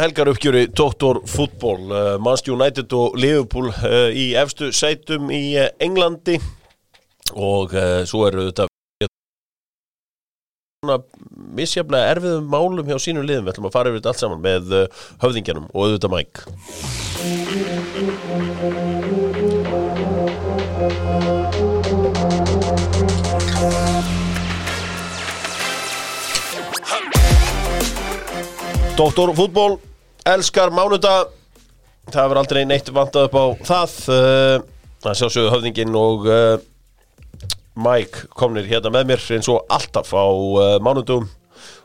helgar uppgjöri Dr. Fútból uh, Manchester United og Liverpool uh, í efstu sætum í uh, Englandi og svo eru þetta misjaflega erfiðum málum hjá sínum liðum við ætlum að fara yfir þetta allt saman með höfðingjanum og auðvitað mæk Dr. Fútból elskar mánudag það verður aldrei neitt vantað upp á það það sjálfsögðu höfðingin og uh, Mike komnir hérna með mér eins og alltaf á uh, mánudum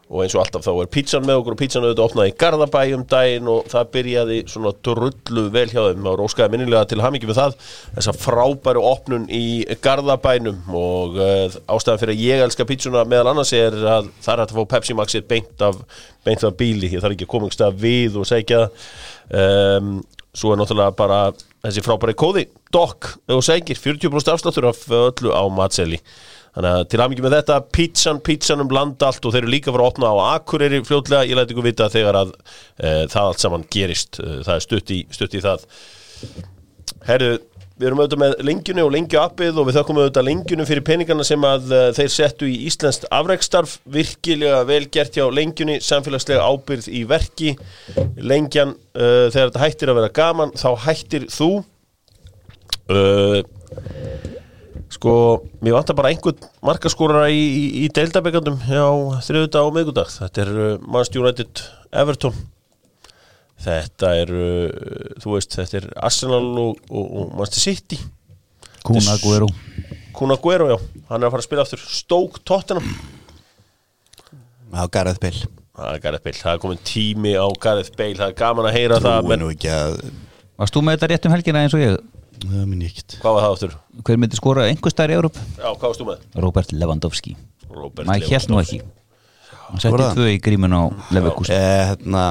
og eins og alltaf þá er pítsan með okkur og pítsan auðvitað opnaði í Garðabæ um daginn og það byrjaði svona drullu vel hjá þeim. Og róskaði minnilega til hamingi með það þessa frábæru opnun í Garðabænum. Og uh, ástæðan fyrir að ég elska pítsuna meðal annars er að það er að fá Pepsi Maxið beint af, beint af bíli, ég þarf ekki að koma einhverstað við og segja um, svo er náttúrulega bara þessi frábæri kóði, DOC og segir 40% afsláttur af öllu á matseli Þannig að til aðmyggjum með þetta, pítsan, pítsan um land allt og þeir eru líka að fara að opna á Akureyri fljótlega, ég læti ykkur vita þegar að e, það allt saman gerist, e, það er stutt í, stutt í það. Herru, við erum auðvitað með lengjunu og lengju appið og við þakkum auðvitað lengjunu fyrir peningarna sem að e, þeir settu í Íslandst afrækstarf, virkilega vel gert hjá lengjunni, samfélagslega ábyrð í verki, lengjan, þegar þetta hættir að vera gaman, þá hættir þú. Það Sko, mér vantar bara einhvern markaskórara í, í, í deildabekandum á þriðudag og miðgudag. Þetta er uh, Manchester United Everton. Þetta er, uh, þú veist, þetta er Arsenal og, og, og Manchester City. Kuna Aguero. Kuna Aguero, já. Hann er að fara að spila aftur. Stoke Tottenham. á Gareth Bale Það er Gareth Bale. Það er komin tími á Gareth Bale. Það er gaman að heyra það. Trúi Men, nú ekki að Varst þú með þetta rétt um helgina eins og ég? Það minn ég ekkert hvað var það aftur? Hver myndi skora einhver stær í Európ? Já, hvað varst þú með? Robert Lewandowski Robert Maður held nú ekki Hann setti tvö í grímun á Leverkusen eh, hérna,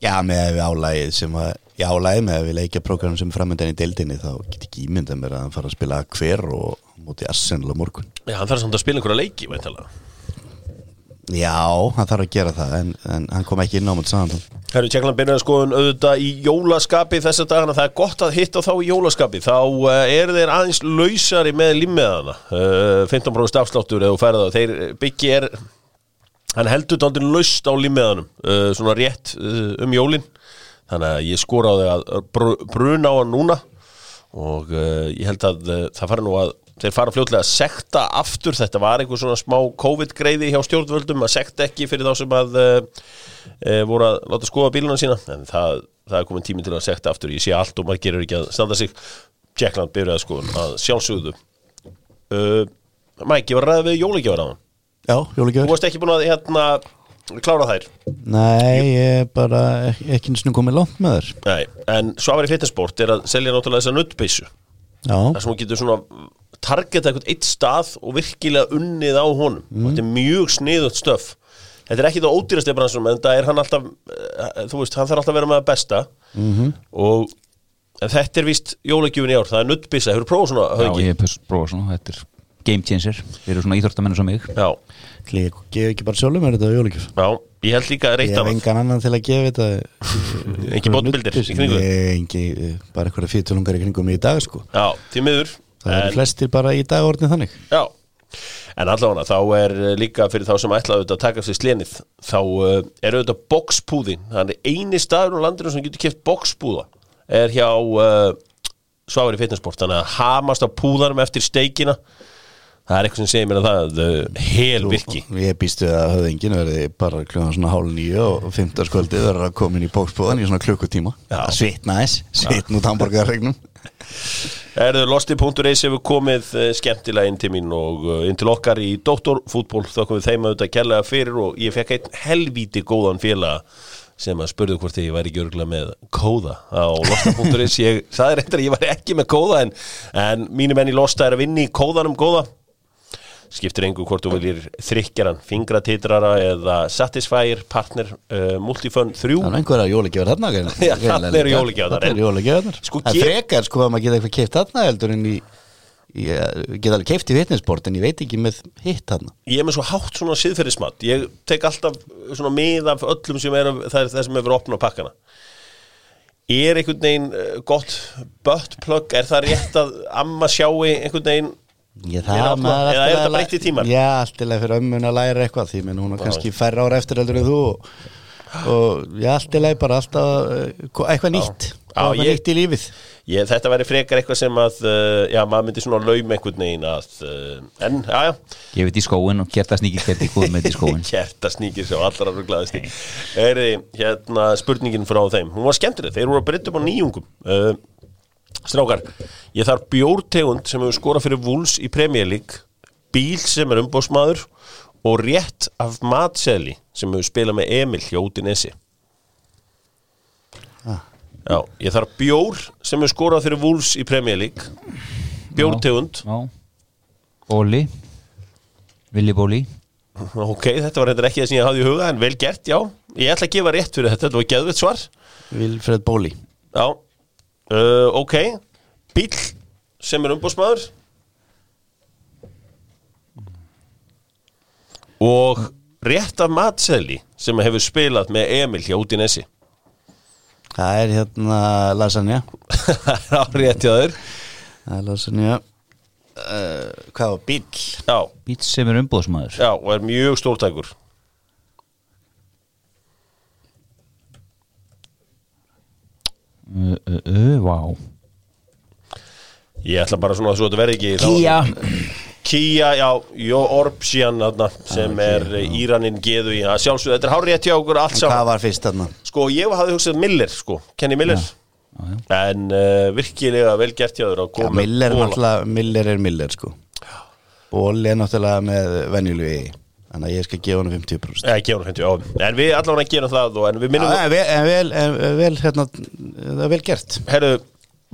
Já, með við álægið sem að Já, álægið með að við leikja prógram sem framöndan í deildinni þá get ekki ímyndað mér að hann fara að spila hver og móti Arsenal á morgun Já, hann þarf samt að spila einhverja leiki, veintalega. Já, hann þarf að gera það en, en hann kom ekki inn á móti saman Herru, Tjekkland byrjaði skoðun auðvitað í jólaskapi þessa dagana, það er gott að hitta þá í jólaskapi, þá uh, eru þeir aðeins lausari með limmiðana. Uh, 15% afsláttur eða það. Þeir byggi er hann heldur tóndin laust á limmiðanum svona rétt um jólin. Þannig að ég skora á þig að br bruna á hann núna. Og ég held að það fara nú að þeir fara fljótlega að sekta aftur. Þetta var einhver svona smá COVID-greiði hjá stjórnvöldum að sekta ekki fyrir þá sem að uh, voru að láta skoða bíluna sína. En það, það er komin tími til að sekta aftur. Ég sé allt og maður gerur ekki að standa sig. Jackland byrjaði sko að sjálfsögðu. Uh, Mike, ég var ræða við jólegjafar á hann Já, þú jólagjör varst ekki búin að hérna klára þær? Nei, ég er bara ekki, eins og komið langt með þér Nei, en Svavari Fitnessport er að selja náttúrulega þessa nuttbissu Já, þar sem hún getur svona targeta eitthvað eitt stað og virkilega unnið á honum. Og þetta er mjög sniðut stöf. Þetta er ekki það ódýrasti bransum en það er hann alltaf eh, þú veist, hann þarf alltaf að vera með það besta. -hmm. og þetta er víst jólagjöfin í ár, það er nuttbissa hefur prófað svona, Já, höfði ég hef prófað svona, þetta er game changer. Þeir eru svona íþórtamennu sem ég gef ekki bara sjálfum mér þetta já, ég held líka að Ég reyta hef annað engan annan til að gefa þetta Ekki kringum þig? Nei, engi, bara eitthvað fýtulungar í kringum í dag sko. Já, því miður Það En- flestir bara í dag orðin þannig. Já, en allavega þá er eh, líka fyrir þá sem ætlaðu að taka sér slenið þá uh, er auðvitað boxpúðin þannig eini staður á landinu sem getur keft boxpúða er hjá uh, Svári Fitnessport þannig að hamast á púðanum eftir steikina. Það er eitthvað sem segir mér að það uh, hel virki. Ég býstu að höfðingin verði bara klukkan svona hálf nýju og fimmtarskvöldi verður að koma inn í bóksbúðan í svona klukkutíma. Já. Það svitna þess, svitna út hamburgarregnum Erðu losti.is hefur komið uh, skemmtilega inn til mín og uh, inn til okkar í Doktorfútból þá komum við þeim auðvitað kærlega fyrir og ég fekk einn helvíti góðan félaga sem að spurðu hvort ég væri ekki örgulega með kóða á losta.is ég sagði reyndar að ég væri ekki með kóða en, en mínum enn í losta er að vinni í kóðanum góða skiptir engu hvort þú viljir þrykkjaran, fingratitrara eða Satisfyer, Partner, uh, Multifund 3 Það er einhverja jólagjafar þarna Já, þarna eru jólagjafar. Það eru jólagjafar. Sko, Það er frekar sko að maður geta eitthvað keift þarna heldur en í ég get alveg keift í fitnessport en ég veit ekki með hitt hann ég er með svo hátt svona siðferðismat. Ég tek alltaf svona mið af öllum sem er það er það sem hefur opnað pakkana. Er einhvern veginn eh, gott buttplug, er það rétt að amma sjái einhvern veginn Er það- maður eða er alltaf þetta breytt í tímann? Já, alltilega fyrir ömmun að læra eitthvað því menn hún er kannski færra ára eftir heldur en þú. Og, og já, alltilega bara alltaf eh, eitthvað nýtt. Eitthvað ég- nýtt í lífið. ég, þetta væri frekar eitthvað sem að uh, já, maður myndi svona laum einhvern veginn að uh, en, já, já. Ég veit í skóin og kjarta sníkir kjarti góð með í skóin Hjerta sníkir sér allra ruglaðist Er hérna spurningin frá þeim. Hún var skemmtileg, þeir voru að breytta upp á nýjungum. Uh, Strákar Ég þarf bjórtegund sem hefur skorað fyrir Wools í League Bíl sem er umbóðsmaður Og rétt af matseðli sem hefur spilað með Emil Hjóti Nesi Já, ég þarf bjór sem hefur skorað fyrir Wools í League. Bjórtegund Já. Bóli. Villi Bóli. Ok, þetta var reyndar ekki það sem ég hafði í huga En vel gert, já. Ég ætla að gefa rétt fyrir þetta, þetta var geðvitt svar. Vilfred Bóli. Já, uh, ok. Bíl sem er umbúsmaður Og rétt af matseðli sem hefur spilað með Emil hjá út í Nesi Það er hérna lasagna Það er á rétt hjá þér. Það er lasagna uh, Hvað var bíl? Já, Bít sem er umbóðsmaður já, og er mjög stórtækur uh, uh, uh, Vá. Ég ætla bara svona að svo þetta verði ekki Kia Kia, já, Jó Orbsjan sem er Íranin geðu í að sjálfsögðu, þetta er hár rétt hjá okkur allt saman. Hvað var fyrst þarna? Sko, ég hafði hugsað Miller, sko, Kenny Miller. En uh, virkilega vel gert hjá þér að Miller, er Miller sko. Bóli er náttúrulega með venjulegu Þannig að ég skal gefa hann 50% Já, gefa hann 50, já. En við allavega gerum það og, En Já, en vel, en vel, en vel, hérna, það er vel gert. Herru,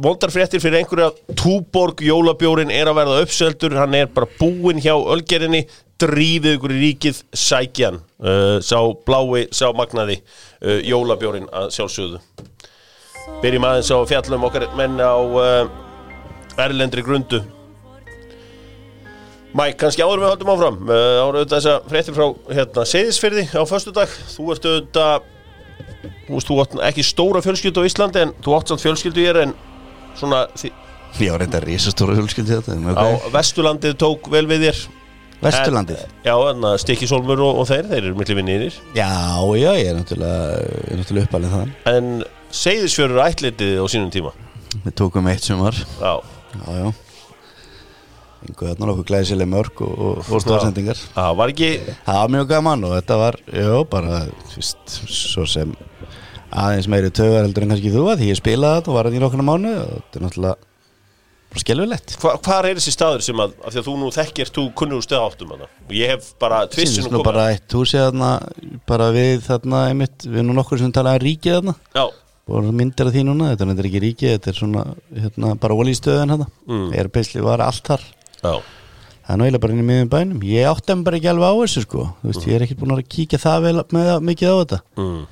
vondar fréttir fyrir einhverja. Túborg jólabjórin er að verða uppseldur. Hann er bara búinn hjá ölgerinni Drífið ykkur í ríkið Sækjan, uh, sá blái Sá magnaði uh, jólabjórin Að sjálfsögðu. Byrjum aðeins á fjallum okkar menn á uh, Erlendri grundu Mike, kannski áður við höldum áfram uh, áður auðvitað þessa fréttir frá hérna, Seyðisfyrði á föstudag. Þú ert auðvitað veist, þú átt ekki stóra fjölskyldu á Íslandi en þú átt samt fjölskyldu ég er en svona því, Já, reynda risastóra hulskildi þetta á okay. Vesturlandið tók vel við þér. Vesturlandið? En- Já, en að Stikki Solmur og, og þeir, þeir eru miklu vinnir Já, já, ég er náttúrulega, náttúrulega uppalinn þann en Seyðisfjörur ætlitið á sínum tíma? Við tókum eitt sem var Já, Já, já Engu þarna okkur glæsileg mörg og, og, og stóðsendingar það var ekki Það var mjög gaman og þetta var, já, bara, veist, svo sem aðeins meiri tögar heldur en kannski þú að því ég spilaði þetta og var þetta í nokkuna mánu og þetta er náttúrulega bara skelfilegt. Hva, Hvar er þessi staður sem að, af því að þú nú þekkir þú kunnur stöð áttum hana og ég hef bara Sýnist nú bara eitt húsi þarna bara við þarna einmitt við nú nokkur sem talaði um ríkið þarna. Já, og myndir af því núna, þetta er ekki ríkið þetta er svona, hérna, bara olístöðin hérna. Mm. er beisli, var allt þar já, það er eiginlega bara inn í miðum bænum. Ég átti hann bara ekki alveg á þessu sko. Veist, ég er ekkert búin að kíkja það vel með, mikið á þetta. Mm.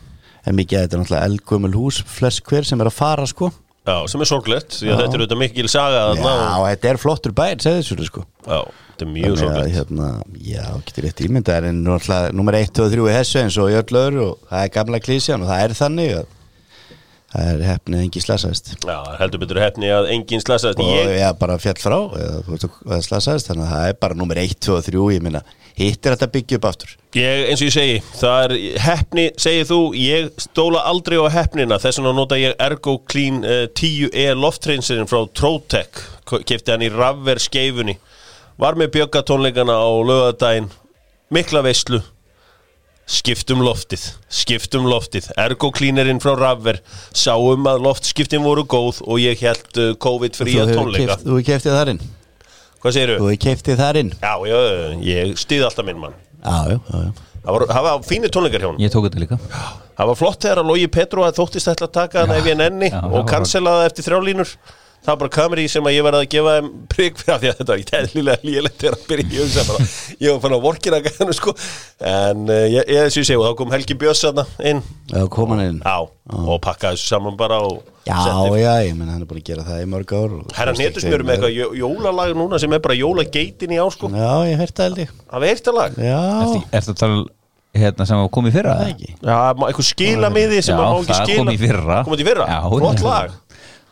en mikið að þetta er náttúrulega eldgömmul hús flest hver sem er að fara sko. Já sem er sorglegt þetta er auðvitað mikil saga já, og, þetta er flottur bær, segðu þessu sko. Já, þetta er mjög sorglegt. hérna, já, getur rétt ímyndað en náttúrulega nummer 1 og 3 í þessu eins og öðru og það er gamla klísjan og það er þannig að það er hefnið engi slasaðist. Já, heldur betur hefni að enginn slasaðist. Og ég, ég bara fjall frá eða, að slasaðist þannig að það er bara nummer 1, 2 og 3 ég minna, hitt er þetta að byggja upp aftur. Ég, eins og ég segi það er hefni, segir þú ég stóla aldrei á hefnina þess vegna nota ég Ergo Clean uh, 10E loftreinserinn frá Trotec. Kefti hann í rafver skeifunni var með bjöggatónleikana á lögadaginn mikla veislu skiptum loftið, skiptum loftið. Ergo Cleanerinn frá rafver. Sá um að loftskiptin voru góð og ég held uh, COVID-fría Þú hefur tónleika. þú hefur keftið þar inn? Hvað segirðu? þú hefur keftið þar inn? Já, já, ég stýði alltaf minn mann. Já, já, já. Það var, það var fínir tónleikar hjá hann Ég tók þetta líka. Það var flott þegar að Logi Petru að þóttist ætla að taka hana ef ég nenni já, það og cancelaði eftir þrjálínur Það var bara kameri sem að ég verði að gefa þeim prigg fyrir því að þetta var ekki eðlilega lélegt þegar að byrja í hugsa bara Ég var fann að vorkina gæðinu sko. En uh, ég, ég þessu ég og þá kom Helgi Björns þarna inn. Já, koma hann inn. Á og pakkaði þessu saman bara og Já, setti. já, ég menn hann er búin að gera það í mörg ár Herra Netusmjör með eitthvað jó- jólalag núna sem er bara jólageitin í ásko Já, ég heyrt það held ég. Það veit það lag? Er þetta tal hérna sem kom í fyrra? Já, eitthvað skilamiði sem kom í fyrra. Kom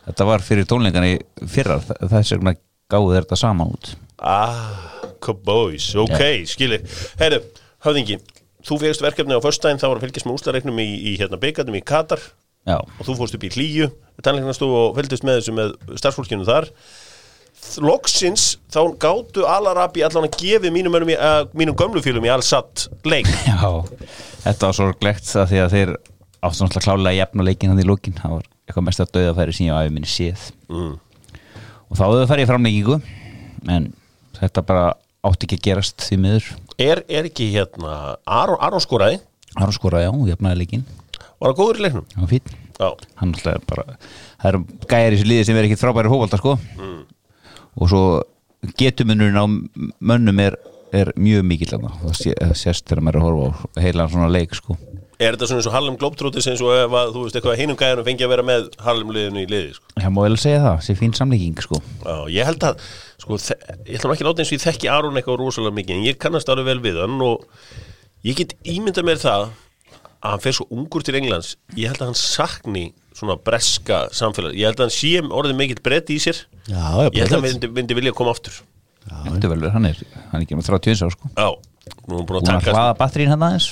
þetta var fyrir tónleikana í fyrra. Þa- Þess vegna gáðu þeir þetta saman út. Ah, Cowboys, ok, skili Herru, höfðingi, þú fegst verkefni á föstudaginn þá var að fylgjast með úslareiknum í, í hérna byggarnum í Katar. Já, og þú fórst upp í hlýju. Tannleiknastofu og fylgdist með þessu með starfsfólkinu þar. Loksins þá gáttu Alarabi allan að gefi mínum, mönnum í, uh, mínum gömlufélum í allsatt leik. Já Þetta var sorglegt það því að þeir áttu náttúrulega klálega að jafna leikin hann í lókin Það var eitthvað mest að döðafæri sem ég á æfi minni séð. Mm. Og þá höfðu farið í framleikingu En þetta bara átti ekki að gerast því miður. Er, er ekki hérna Aron, skoraði, Aron skoraði já, jafnaði leikin var það góður í leiknum? Var fín Já, hann alltaf er bara það eru gæjar í þessu liði sem er ekkit frábæri fókbalta sko. Og svo getumunurinn á mönnum er, er mjög mikill það sé, það sést þegar maður er að horfa á heilan svona leik sko er þetta svona eins og Harlem Globetrotters eins og ef að þú veist eitthvað hinum gæðanum fengi að vera með Harlem liðinu í liði sko. ég má vel segja það, sé fín samlíking sko. Já, ég held að sko, ég ætla nú ekki að láta eins og ég þekki Aron eitthvað rosalega mikið en ég kannast alveg vel við hann og ég get ímyndað mér það að hann fer svo ungur til Englands. Ég held að hann sakni svona breska samfélag, ég held að hann sé orðið mikill breytt í sér. Já, já, ég held að hann myndi, myndi vilja koma aftur Þetta vel, hann er, hann er ekki með 31 ára sko. Já, nú er hann búin að búin að taka hlaða batterín hann aðeins.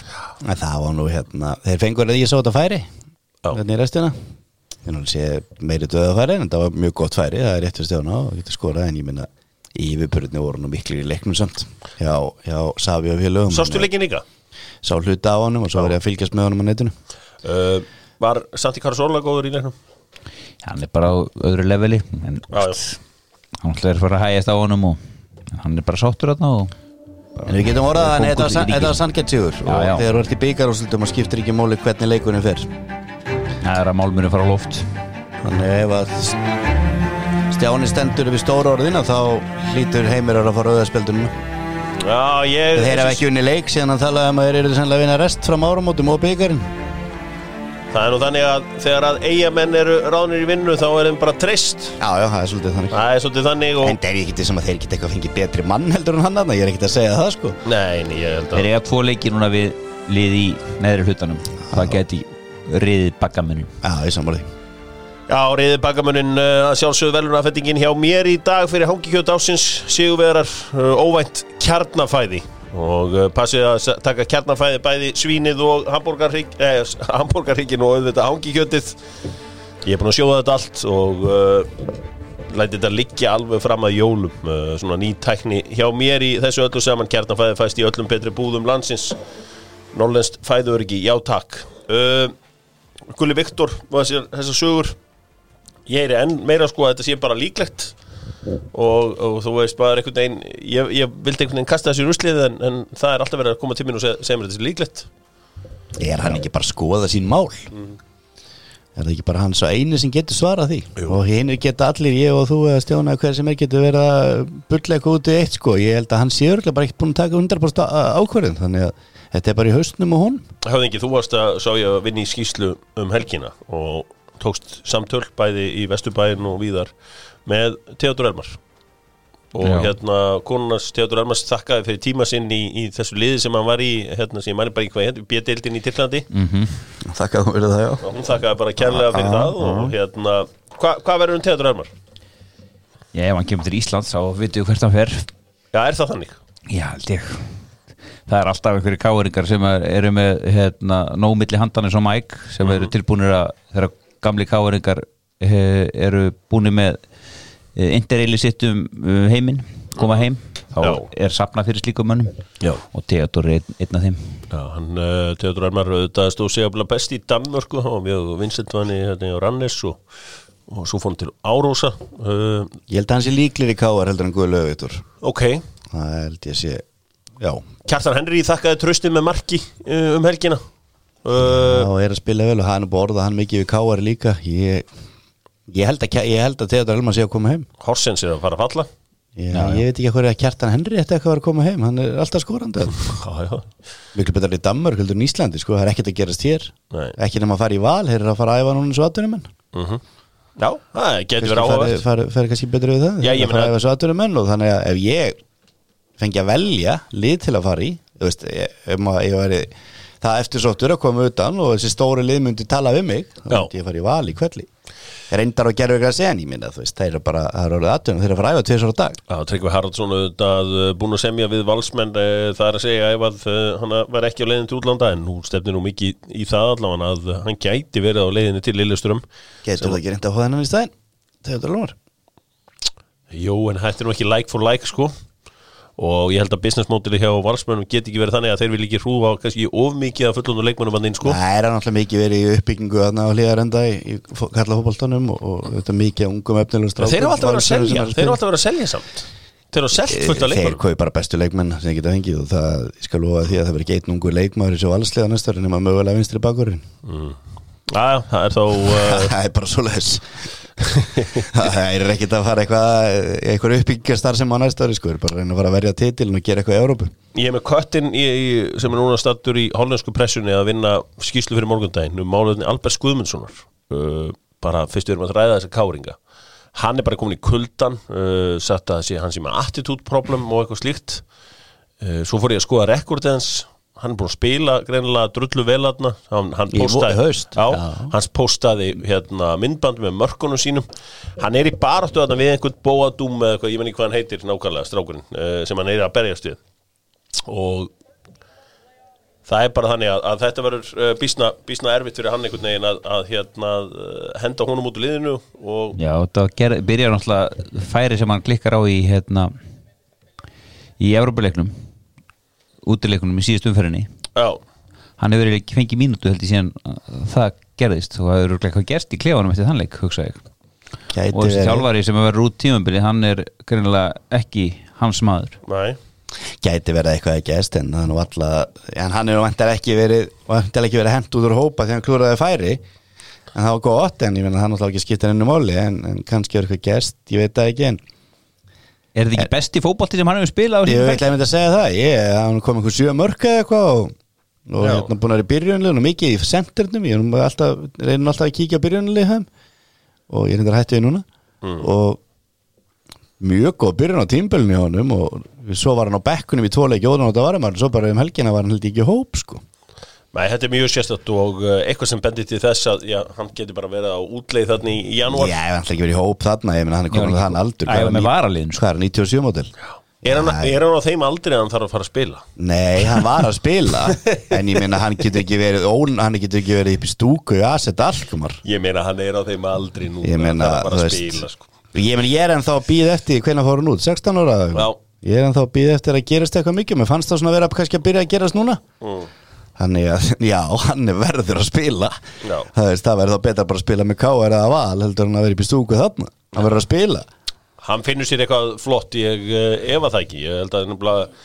En það var nú hérna Þeir fengur að ég sá þetta færi Já. Hérna í restina. Ég náttúrulega sé meiri döða færi En það var mjög gott færi Það er rétt fyrir stjána og getur skorað En ég minna Yfirbörðni voru nú miklu í leiknum samt Já, já, Savi og félögum Sástu leikin líka? Sá hluta á honum og svo ég að fylgjast með honum á netinu. Uh, var Santi Carazorla góður í leiknum? hann er bara á öðru leveli en hann ætlaði að fara að hægjast á honum og hann er bara sáttur þarna og En við getum orðað að þetta var Já, Og já. þegar þú ert í byggarúslutum og skiptir ekki móli hvernig leikunum fer. Það er að málmurinn fara á loft. Þannig ef að Stjáni stendur við stóra orðina Þá hlýtur heimir að fara ég Þeir hafa ekki unni leik síðan hann talaði um að þeir eru sannlega að vinna rest fram áramótum og byggarinn Það er nú þannig að þegar að eigamenn eru ráðnir í vinnu þá er þeim bara treyst. Já, já, það er svolítið þannig. Það er svolítið þannig og En það er ekki sem að þeir geta eitthvað fengið betri mann heldur en hann þarna, ég er ekkert að segja það sko. Nei, nei, ég held Þeir að eiga tvo leiki núna við lið í neðri hlutanum. Það geti riðið bakkamunum Já, ég sammála því. Já, reyði bakamunin uh, að sjálfsögðu velunarfettingin hjá mér í dag fyrir hangikjöt ásins og uh, passið að taka kjarnafæði bæði svínið og hambúrgarhygg eh, og auðvitað hangikjötið. Ég er búin að sjóða þetta allt og uh, læti þetta liggja alveg fram að jólum. Uh, svona ný tækni hjá mér í þessu öllu saman. Kjarnafæði fæst í öllum betri búðum landsins. Norrlenskt fæðuröryggi, já takk. Uh, Gulli Viktor og þessar sögur? Ég er enn meira sko að þetta sé bara líklegt og, og þú veist bara einhvern veginn ég, ég vildi einhvern veginn kasta þessu í ruslið en, en það er alltaf verið að koma til mín og segja, mér þetta sé líklegt Er hann ekki bara að skoða sín mál? Er það ekki bara hann svo eini sem getur svarað því? Jú. Og hinnir geta allir, ég og þú eða Stjána hver sem er getur verið að bulla eitthvað út í eitt sko Ég held að hann sé örgulega bara ekkert búin að taka 100% á- ákvörðin Þannig að þetta er bara í haustnum og hún Höfðingi, þú varst að sá ég að vinna í skýslu um helgina og tókst samtöl bæði í Vesturbæin og víðar með Theodor Elmar. Og Já. hérna konunars Theodor Elmars þakkaði fyrir tíma sinn í, í þessu liði sem hann var í hérna sem ég mæli bara í hvað hérna, B-deildin í Tyrklandi. Þakka þú verið það já. Og hún þakkaði bara kærlega fyrir það og hérna, hva, hvað verður um Theodor Elmar? Já, ef hann kemur til Íslands þá vitum við hvert hann fer. Já, er það þannig? Já, held ég. Það er alltaf einhverju káringar sem er, eru með hérna, nómilli handan eins og Mike sem eru tilbúinir að þegar gamli káringar eru búinir með interreili sitt um uh, heiminn koma heim, þá Já. er sapna fyrir slíkum mönnum. Já. og Theodor er einn, einn af þeim. Já, hann, uh, Theodor Elmar, auðvitað stóð bla best í Danmörku, hann var mjög vinsent vanni hérna á Rannes og, og svo fór hann til Árósa uh, Ég held að hann sé líklir í káar heldur en Guði Lögvitur Ok, Það held ég sé, já. Kjartan Henry þakkaði tröstið með marki um helgina. Uh, og er að spila vel og hann er borðað hann mikið við káar líka. Ég, ég held að, ég held að Theodor Elman sé að koma heim. Horsens er að fara að falla. Ég, ég veit ekki hvað er að kjartan Henry ætti eitthvað að koma heim. Hann er alltaf skorandi. Já, já, miklu betur í Danmörk heldur en Íslandi sko, það er ekkert að gerast hér. Nei. ekki nema að fara í val, þeir eru að fara að æfa núna svo aðtunum menn uh Já, það getur verið áhugavert. færi, færi kannski betur við það. Já, ég Það fara ef þessu aðturum menn og þannig að ef ég fengi að velja lið til að fara í veist, ég, ef maður, ég væri það eftir sóttur að koma utan og þessi stóri lið myndi tala við mig þá Já. myndi ég fara í val í kvelli reyndar og gerur eitthvað að segja veist, þeir eru bara, það eru orðið aðturum þeir eru að fara æfa tvisar á dag. Já, Tryggvi Haraldsson auðvitað uh, búin að semja við valsmenn uh, það er að segja ef að uh, hann var ekki á leiðin til útlanda en nú stefnir nú mikið í það allavega að hann gæti verið á leiðinni til Lilleström getur það ekki reynda að hóa þennan í stæðin þegar það lómar? Jú, en er nú ekki like for like sko og ég held að business modeli hjá valsmennum geti ekki verið þannig að þeir vil ekki hrúfa kannski of mikið af fullundu leikmennum að sko. Það er náttúrulega mikið verið í uppbyggingu þarna á hlýðarenda í, kalla fótboltanum og, þetta mikið ungum efnilegum strákum. Þeir eru alltaf verið að selja Þeir eru alltaf verið að selja samt. Þeir eru selt fullt af Þeir leikmennum kaupi bara bestu leikmenn sem þeir geta fengið og það, ég skal lofa því að það verður ekki einn ungu leikmaður í svo bakurinn Já, það er bara svo leis Það er ekkert að fara eitthvað eitthvað uppbyggjastar sem á næsta ári sko, bara reyna að fara að verja titilin og gera eitthvað í Európu Ég er með köttin í, sem er núna stattur í hollensku pressunni að vinna skýslu fyrir morgundaginn um máluðinni Albert Guðmundssonar. Uh, bara fyrst við erum að ræða þessa káringa. Hann er bara komin í kuldan uh, sagt að sé hann sé með attitude problem og eitthvað slíkt. Uh, svo fór ég að skoða rekordið hans hann er búin að spila greinilega drullu vel aðna hann, hann postaði, Já. hans postaði hérna, myndband með mörkunum sínum. Hann er í baráttu þarna við einhvern bóadúm eða eitthvað, ég menn ekki hvað hann heitir nákvæmlega strákurinn uh, sem hann er að berjast við. Og það er bara þannig að, að þetta verður uh, bísna, bísna erfitt fyrir hann einhvern veginn að, að hérna, uh, henda honum út úr liðinu Já, ger, byrjar náttúrulega færi sem hann klikkar á í hérna í Európa-leiknum útileiknum í síðust umferðinni. Já, hann hefur ekki fengið mínútu held ég síðan að það gerðist. Og það örugglega eitthvað gerst í klefanum eftir þann leik, hugsa ég. Gæti og þessi verið- þjálfari sem hefur verið út tímambili hann er greinilega ekki hans maður. Næ gæti verið eitthvað að gæst en nú alltaf en hann er nú vantar ekki verið vantar ekki verið hent út úr hópa þegar hann klúraði færi. En það var gott en ég menna hann náttúrulega ekki skipta hennu máli en, en kannski er eitthvað gæst, ég veit það ekki en Er þetta ekki besti fótbolti sem hann hefur spilað ég veit að segja það. Ég, hann kom einhver sjö mörk eða eitthvað og, og hérna búin að vera í byrjunlega og mikið í senturnum, ég nú alltaf reynum alltaf að kíkja á byrjunlega þeim og ég er hérna hættið núna. Og mjög góð byrjun á tímbölinu hjá honum og svo var hann á bekkunum í tvoleiki og það var hann, svo bara um helgina var hann held ekki í hóp sko Nei, þetta er mjög sérstætt og uh, eitthvað sem bendir til þess að já, hann getur bara verið á útleið þarna í janúar Já, hef alltaf ekki verið í hóp þarna Ég meina hann er komin á þann aldur Æfa hvað er með ní- varaliðinu, sko. Hvað er 97 mótil? er hann, er hann á þeim aldrei að hann þarf að fara að spila? Nei, hann var að spila En ég meina hann getur ekki verið ón, Hann getur ekki verið upp í stúku í Aset Alkumar Ég meina hann er á þeim aldrei nú Ég meina, að þú fara að veist spila sko. Ég meina, ég er ennþá að býða eftir Hvenær fór hann út? 16 ára? Já. Ég er ennþá að býða eftir að gerast eitthvað mikið Mér fannst það svona að vera kannski að byrja að gerast núna mm. Þannig að, já, hann er verður að spila. Já. Það veist, það verður þá betra bara að spila með K eða val heldur en að vera í stúku þarna. Hann verður að spila. Hann finnur sér eitthvað flott ég uh, efa það ekki, ég held að nefnilega, uh,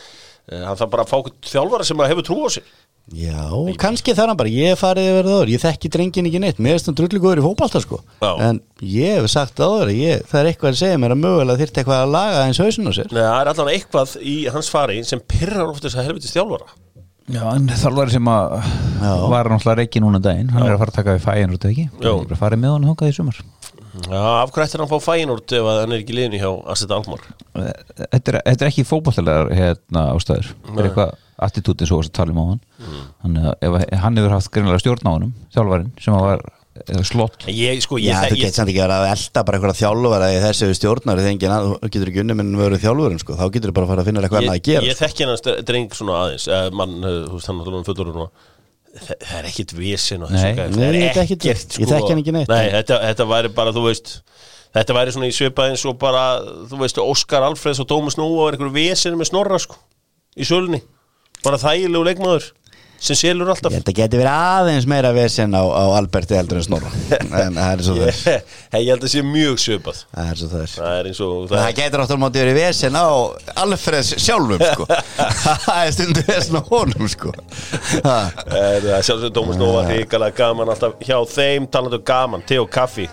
hann þarf bara að fá þjálfara sem að hefur trú á sér. Já, kannski þar hann bara, ég farið yfir það ég þekki drengin ekki neitt, mér er svona drullu góður í fótbalta sko, Já. en ég hef sagt áður, að ég, það er eitthvað að segja mér að mögulega þyrfti eitthvað í Já, en þjálfari sem að Já. var náttúrulega reiki núna um daginn hann er að fara að taka við fæin út ekki? Já. hann er að fara með honum þangað í sumar. Já, af hverju ættir hann að fá fæinúrt ef að hann er ekki í liðinu hjá Asset þetta er, þetta er ekki fótballtalegar hérna ástæður. Þetta er eitthvað attitúti svo að tala um á hann. Ef að- hann hefur haft greinilega stjórn á honum þjálfarin sem var eh, slott Ég, sko, ég, Já, þú getur samt ekki verið að elda bara eitthvað þjálfara í þessu stjórnar, að- þú getur ekki unni minn verið þjálfurum sko, þá getur þú bara að fara að finna eitthvað annað að gera. ég þekki hann að dreng svona aðeins eh, mann, eh, þú veist, hann er alveg fullur það er ekkit. Nei, það er er ekkert sko. ég þekki hann ekki neitt. Nei, þetta, þetta væri bara, þú veist þetta væri svona í svipað eins og bara þú veist, Óskar Alfreds og Dómas Nóa og einhverju vesen með snorra sko í sölunni, bara þægilegu leikmaður sem selur alltaf. Að geti verið aðeins meira vesen á, á Alberti heldur en Snorra, en það er svo er. ég, ég held að sé mjög svipað. Það er svo er. það er eins og Það, það, getur áttur móti verið vesen á Alfreds sjálfum sko. Það er stundu vesen á honum sko. Ha. er, það er sjálfsög Dómas Nóa ríkalega gaman alltaf hjá þeim talandu gaman, te og kaffi.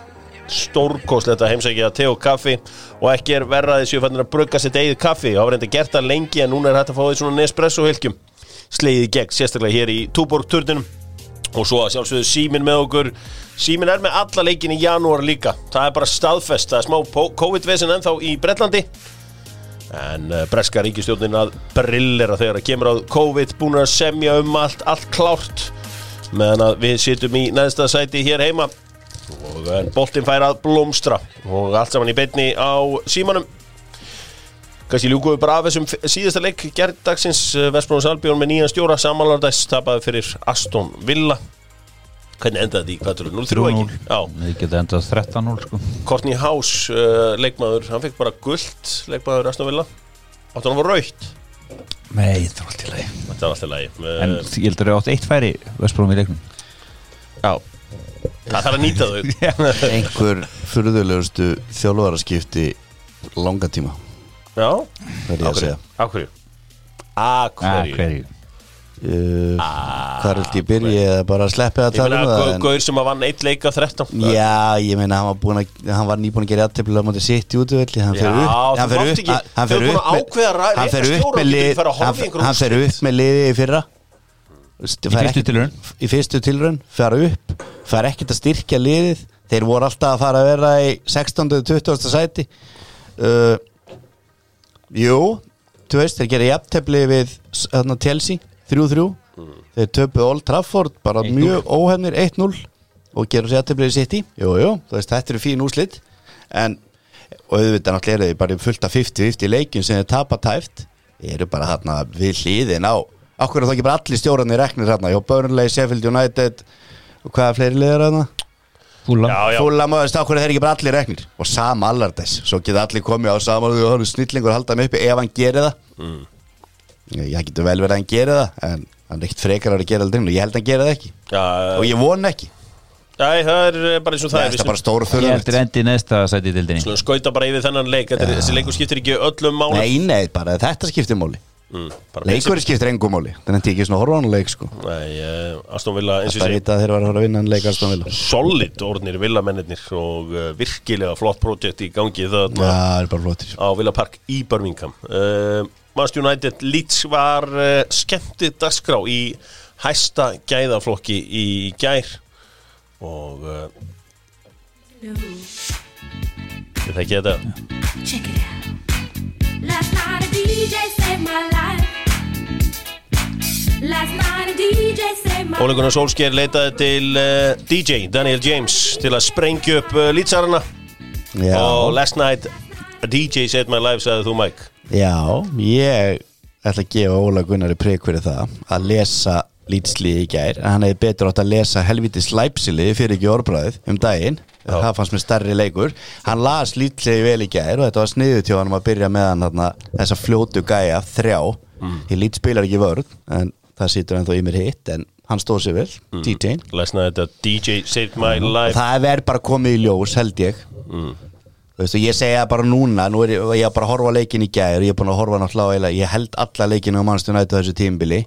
Stórkoslegt að heimsækja te og kaffi og ekki er verra þessi að fannir að brugga sitt eigið kaffi, það var reynda gert það lengi en núna er hægt að fá því svona Nespresso hilkjum sleiði gegn, sérstaklega hér í Túborg turninum Og svo að sjálfsögðu símin með okkur. Símin er með alla leikin í janúar líka. Það er bara staðfest, það er smá COVID-vesen ennþá í Bretlandi. En uh, breska ríkistjórnin að brillera þegar það kemur á COVID Búin að semja um allt, allt klárt Meðan að við sittum í neðsta sæti hér heima. Og en boltinn fær að blómstra. Og allt saman í beinni á símanum Kanski ljúkuðu bara af þessum síðasta leik gerðdagsins Vestbrónus Albjörn með nýjan stjóra Samanlardæs tapaði fyrir Aston Villa. Hvernig endaði þetta í hvað tölur? 0-3 ekki? Við getum endað 13-0 sko. Courtney House uh, leikmaður, hann fekk bara gullt leikmaður Aston Villa. Áttu hann að fá raukt Nei, það var alltaf í lagi. Þetta var alltaf lægi En ég heldur að átt eitt færi Vestbrómi í leiknum. Já. Það þarf að nýta þau. Einhver furðulegustu þjálfaraskipti langa tíma Já, ég hverju uh, hvað er þetta ég byrja? bara að sleppi að Ég tala meina, um það Gau- en, Gaur sem að vann eitt leik af 13 já, ég meina hann var, búin að, hann var nýbúin að gera aðtefnilega á móti sitt í útvöldi hann fer upp hann fer upp með- liði í fyrra. Í fyrstu tilraun? fara upp fær ekkert að styrkja liðið. Þeir voru alltaf að fara að vera í 16. og 20. sæti. Uh, jú þú veist, þeir gera jafntefli við þarna, Chelsea 3-3 þeir töpu Old Trafford bara 1-0. mjög óhefnir 1-0 og gera sér jafntefli í City. Jú, jú, þú veist, þetta eru fín úslit en og auðvitað náttúrulega eru þeir bara fullt af 50-50 leikjum sem þeir tapa tæft. Þeir eru bara hérna við hliðin á. Okkur er það ekki bara allir stjórnarnir reknir hérna hjá Burnley, Sheffield United og hvaða fleiri liður hérna Fúla. Já, já, fúla maður okkur er þeir ekki bara allir reknir? Og sama allardæs, svo geta allir komið á sama og það eru snillingur að halda mig uppi ef hann gerir það. Mm. ég, ég getur vel verið að hann gerir það en hann er ekkert frekar að gera aldrei og ég held að hann gerir það ekki. Já, og ég von ekki, Æ, það er eh, bara eins og það það er er bara stóru Ég þurrulegt heldur endi næsta sæti dildinni slum skauta bara yfir þennan leik Þetta er- Þessi leikur skiptir ekki öllum máli. Nei, nei, bara þetta skiptir máli mm, bara leikur skiptir engum máli, þannig að ekki svona horfanuleik sko. Nei, uh, Aston Villa eins og það sé vita að þeir var að vinna en leik Aston Villa. Solid orðnir villamennir og uh, virkilega flott projekt í gangi þarna það er flottir. á Villa Park í Birmingham. Uh, Manchester United Leeds var uh, skemmtið dagskrá í hæsta gæðaflokki í gær og uh, þetta? Check it out. Last night a DJ saved my life. Last night a DJ saved my Óleikunar Solskjær leitaði til uh, DJ Daniel James til að sprengja upp uh, Leedsarana Já, og last night a DJ saved my life sagði þú Mike. Já, ég ætla að gefa Óla Gunnari prek fyrir það að lesa lítslið í gær. En hann hefði betur átt að lesa helvitis læpsili fyrir ekki orðbræðið um daginn það fannst mér stærri leikur. Hann las lítslið vel í gær og þetta var sniðu til hann að byrja með hann þarna, þessa fljótu gæja þrjá. Mm. því lít spilar ekki vörð en það situr ennþá í mér hitt en hann stóð sér vel, DJ last night a DJ saved my og life. Það er bara komið í ljós held ég. Þú veist, og ég segja bara núna nú er ég, ég er bara að horfa leikin í gær ég er búin að horfa náttúrulega ég held alla leikinu á mannstunættu þessu tímbili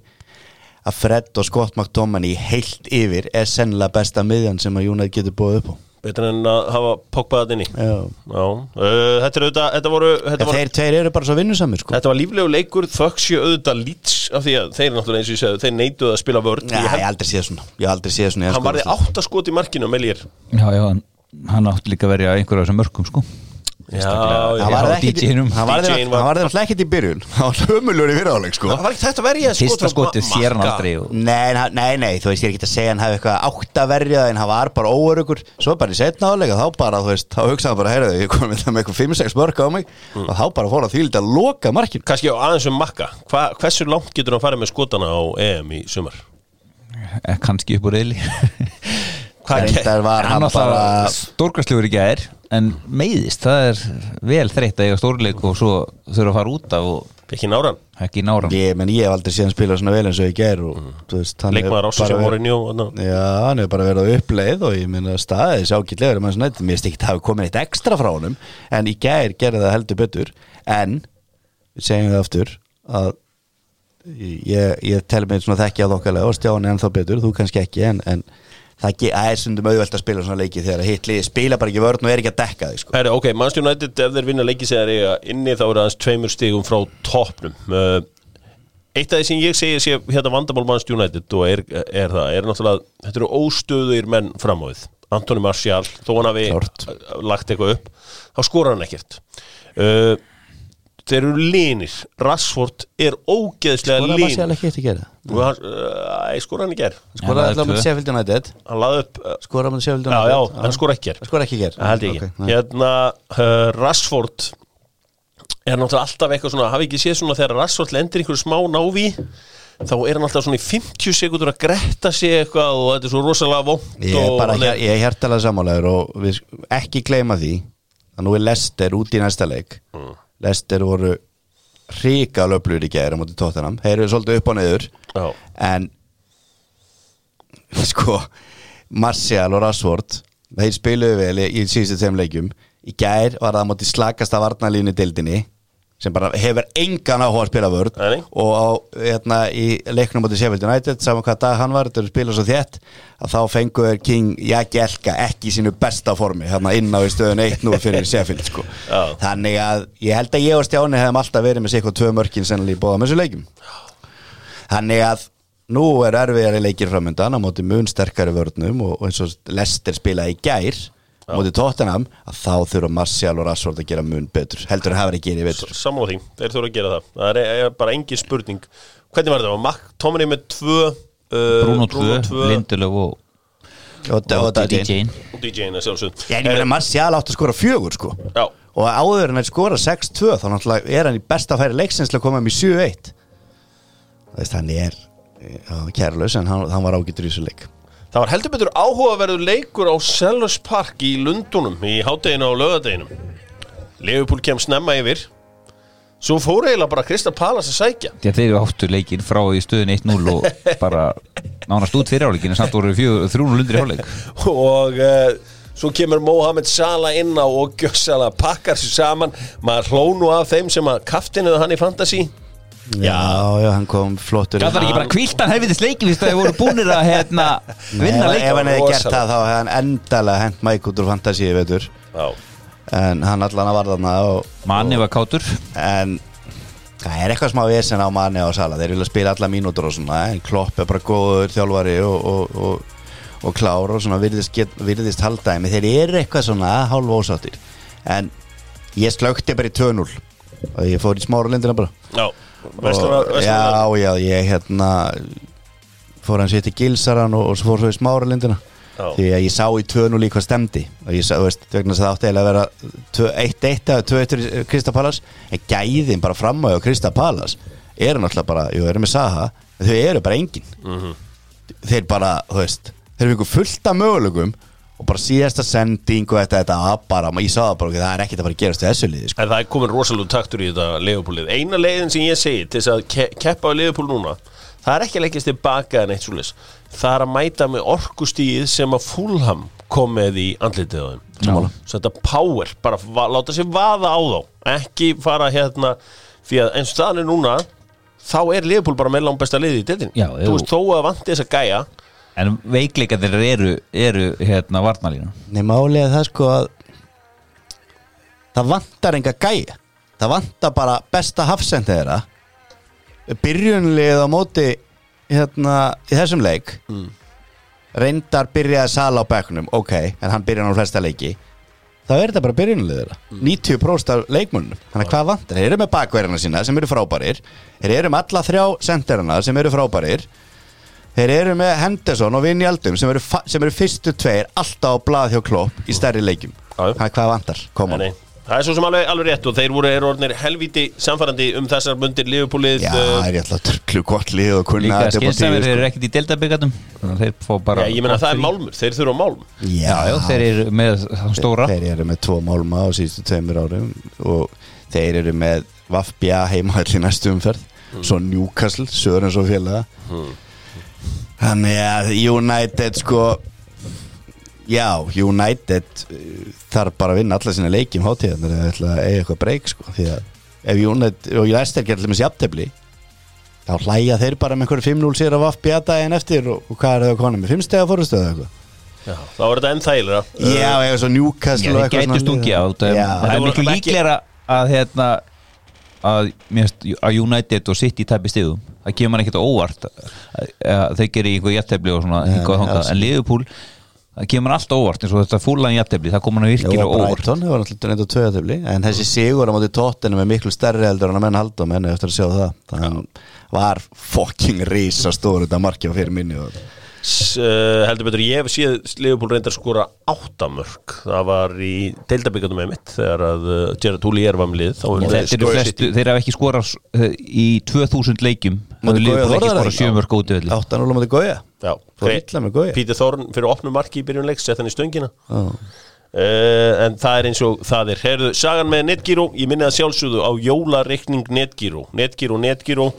að Fred og Scott McTominay heilt yfir er sennilega besta miðjan sem að United getur búið upp á betur en að hafa pokpaðat. Já, uh, þetta er auðvitað þetta voru, þetta þeir tveir eru bara svo vinnusamir sko. þetta var líflegu leikur þöggsjö auðvitað lýts af því að þeir náttúrulega eins og ég segði þeir neituðu að spila vörn Já, ég hef aldrei séð svona. Svona í hann varði átt að skot í markinu með lér Já, já, hann, átti líka að verja einhverja þessum mörgum sko Hann hann DJ-inn var- hann náttúrulega ekkert í byrjun. Hann var hömulur í fyriráleik sko. Það var þetta verja Fyrsta skotið sér hann aldrei Nei, nei, nei, þú veist, ég er ekki að segja hann hafi eitthvað átt að verja en hann var bara óörugur svo bara í setna áleika, þá bara, þú veist þá hugsaði hann bara, heyrðu, ég kom með eitthvað 5-6 mörg á mig. Og þá bara fór að því að loka markin kannski á aðeins um makka Hva, hversu langt getur hann farið með skotana á EM í sumar? Eh, kannski upp úr var hann Hann bara alltaf stórkastlegur í gær en meiðist, það er vel þreytt að eiga stórleik og svo þurfa að fara út af og ekki náran. Ekki náram ég, menn, ég hef aldrei séð hann spila svona vel eins og ég ger og, þú veist, leikmaður ásins í njó Já, hann hefur bara verið á uppleið og ég minna staðið ágætlega mér finnst ekki að hafa komið eitt ekstra frá honum en í gær gerði það heldur betur en, við segjum það aftur að ég, ég tel mig svona þekki að okkarlega og stjáni ennþá betur, þú kannski ekki en, en það er stundum auðvelt að spila svona leiki þegar hitlið spila bara ekki vörn og er ekki að dekka því sko. Herri, ok, Manchester United ef þeir vinna leiki sem þeir eiga inni þá er aðeins tveimur stigum frá toppnum. Uh, Eitt af því sem ég segi sé hérna vandamál Manchester United og er, er það, er náttúrulega þetta eru óstöðuir menn fram á við Antoni Martial, þó hann hafi lagt eitthvað upp, þá skora hann ekkert. Uh, þeir eru linir, Rashford er ógeðslega Skora lin Martial ekki eftir að gera og hann, uh, ég skora hann í ger Skora það er alltaf með. Sheffield United. Hann laði upp, uh, Skora með Sheffield já United. já, hann skora ekki ger Skora ekki ger Það held ég ekki. nei. Hérna, uh, Rashford er náttúrulega alltaf eitthvað svona hafi ekki séð svona þegar Rashford lendir í einhverju smá návi þá er hann alltaf svona í 50 sekundur að gretta sig eitthvað og þetta er svo rosalega vond Ég er bara ég er hjertalega sammálaður og við ekki gleyma því að nú er Lester út í næsta leik. Mm. Lester voru ríka löflur í gæri á móti tóttanam þeir eru svolítið upp og niður Já. en sko Martial og Rashford þeir spiluðu vel í, í síðustu þeim leikjum. Í gær var það á móti slakasta varnalínu dildinni sem bara hefur engan áhuga að spila vörð og á, hérna, í leiknum móti Sheffield United saman hvað dag hann var, þetta eru spilað svo þétt að þá fengu þeir King Jagielka ekki í sínu besta formi hérna inn á í stöðun 1-0 fyrir Sheffield sko. Já. þannig að ég held að ég og Stjáni hefum alltaf verið með eitthvað tvö mörkin sennilega í bóða með þessu leikum þannig að nú er erfiðari leikir framöndan á móti mun sterkari vörnum og, og eins og Lester spilaði gær á móti Tottenham að þá þurfa Martial og Rashford að gera mun betur heldur að hafa ekki gerið betur Sammála því, þeir þurfa að gera það. Það er, er bara engin spurning. Hvernig var þetta? Mac Tomini með tvö uh, Bruno 2, Lindelöf og, og, og, og og DJ og DJ-ina sjálfsögð ég meina Martial átt að skora fjögur sko. Já. og áður en að skora 6-2 þá náttúrulega er hann í besta færi leiksins til að koma með 7-1 Það veist, hann er já, kærlaus en hann, hann var ágættur í þessu leik Það var heldur betur áhugaverður leikur á Sellers Park í Lundunum í hátteginu og lögadeginum Liverpool kem snemma yfir. Svo fór eiginlega bara Krista Palas að sækja. Að þeir eru áttu leikinn frá í stöðun 1-0 og bara nánast út fyrir áleikinu samt voru 300 lundir í áleik og uh, svo kemur Mohamed Salah inn á og gjössala pakkar sér saman. Maður hlónu af þeim sem að kaftinuðu hann í fantasy Já, já, hann kom flottur Gaf það ekki bara kviltan helvitis leikinn því að þeir voru búnir að hérna, vinna Ef, ef hann hefði gert það þá hefði hann endalega hent Mike út úr fantasíu veitur. Já, en hann allan að varða þarna og, Manni var kátur. En það er eitthvað smá vesen á manni á sala. Þeir vilja spila alla mínútur og svona en Klopp er bara góður þjálfari og, og, og, og klár og svona virðist, get, virðist halda þeim. Þeir eru eitthvað svona hálf ósáttir. En ég slökti bara í 2-0 og ég fór í smára lindina bara. Já og, Vestunar, já, já, ég hérna fór hans hitti gilsaran og, og svo fór svo í smára lindina Já. því að ég sá í 2-0 í hvað stemdi og ég sá, veist, vegna að það átti að vera 1-1 eða 2-1 í Krista Pallas en gæðin bara fram á Krista Pallas eru náttúrulega bara, jú, eru með Saha þau eru bara engin Mhm. þeir bara, þú veist þeir eru fullt af mögulegum og bara síðasta sending og þetta, þetta bara, ég sá það bara, ok, það er ekkert að fara að gerast í þessu liði, sko. En það er komin rosalega taktur í þetta Leopoldið Eina leiðin sem ég segi til þess að ke keppa á Leopold núna Það er ekki að leggjast tilbaka en eitt svoleiðis. Það er að mæta með orkustíð sem að Fulham kom með í andlitið á þeim. Sammála. Svo þetta power, bara láta sér vaða á þá. Ekki fara hérna Því að eins og staðan er núna Þá er Leopold bara með langt besta liði í Já, Þú veist þó að vanti þess að gæja En veikleika þeir eru, eru hérna varnalínu Nei, er það sko að það vantar enga gæja. Það vantar bara besta hafsend þeirra. Byrjunlið á móti hérna í þessum leik. Reyndar byrjaði sala á bekknum ok, en hann byrjaði á flesta leiki. Þá er þetta bara byrjunlið þeirra. 90% af leikmunum, þannig að hvað vantar? Þeir eru með bakverðina sína sem eru frábærir. Þeir eru með alla þrjá senderina sem eru frábærir Þeir eru með Henderson og Vinni Aldum sem sem eru fyrstu tveir alltaf á blað hjá Klopp í stærri leikjum. Já. Hvað vantar? Koma. Nei, nei. Það er svo sem alveg, alveg rétt og þeir voru er orðnir helvíti samfærandi um þessar mundir Leopoldið Já, uh, það er alltaf trklu gott lið og kunna Líka tíu, skynsamir sko. eru ekkert í deltabyggatum Þeir fá bara Já, ég meina það er málmur, þeir þurfa málm. Já, já, þeir eru með stóra. Þeir eru með tvo málma á síðustu tveimur árum og þeir eru með Vafbja heima allir næstu umferð. Svo Newcastle, Sörens og félaga Þannig að United sko Já, United uh, þarf bara að vinna alla sína leiki um hátíðan þegar það ætla að eiga eitthvað breyk sko því að ef United og Leicester getur með sjáttefli þá hlæja þeir bara með einhverju 5-0 sér af Vafbja daginn eftir og, og hvað er það konum með 5 stega fórustöðu eitthvað Já, þá er þetta enn þægilega Já, eða svo Já, Newcastle eitthvað gætu svona stungið á lið. Það Já. það Þetta er miklu líklegra að hérna að, að United og City tæpi stigum. Það kemur ekkert á óvart að, að þeir gerir einhver alls en Liverpool það kemur alltaf óvart eins og þetta fúlan jættefli það komur hann Jó, virkilega óvart. Brighton hefur náttúrulega reynda tvöðatöfli en þessi sigur á móti tóttinu með miklu stærri heldur en að menn halda menn eftir að sjá það. Þannig var fucking risa stór þetta marki á fyrir minni og S- uh, heldur betur, ég hef séð Liverpool reyndar skora áttamörk það var í deildabíkandum með mitt þegar að uh, Gerard Houllier var með lið þeir hafa ekki skorað uh, í 2000 leikjum Móti hafði Liverpool Goya ekki skorað sjö mörg út velli 8-0 á móti Goya Já, Fór Grey- illa með Goya. Peter Thorne fyrir opnum marki í byrjun leiks sett hann í stöngina. Uh, en það er eins og það er. Herðu, sagan með Netgyro, ég minni að sjálfsögðu á jólareikning Netgyro Netgyro, Netgyro,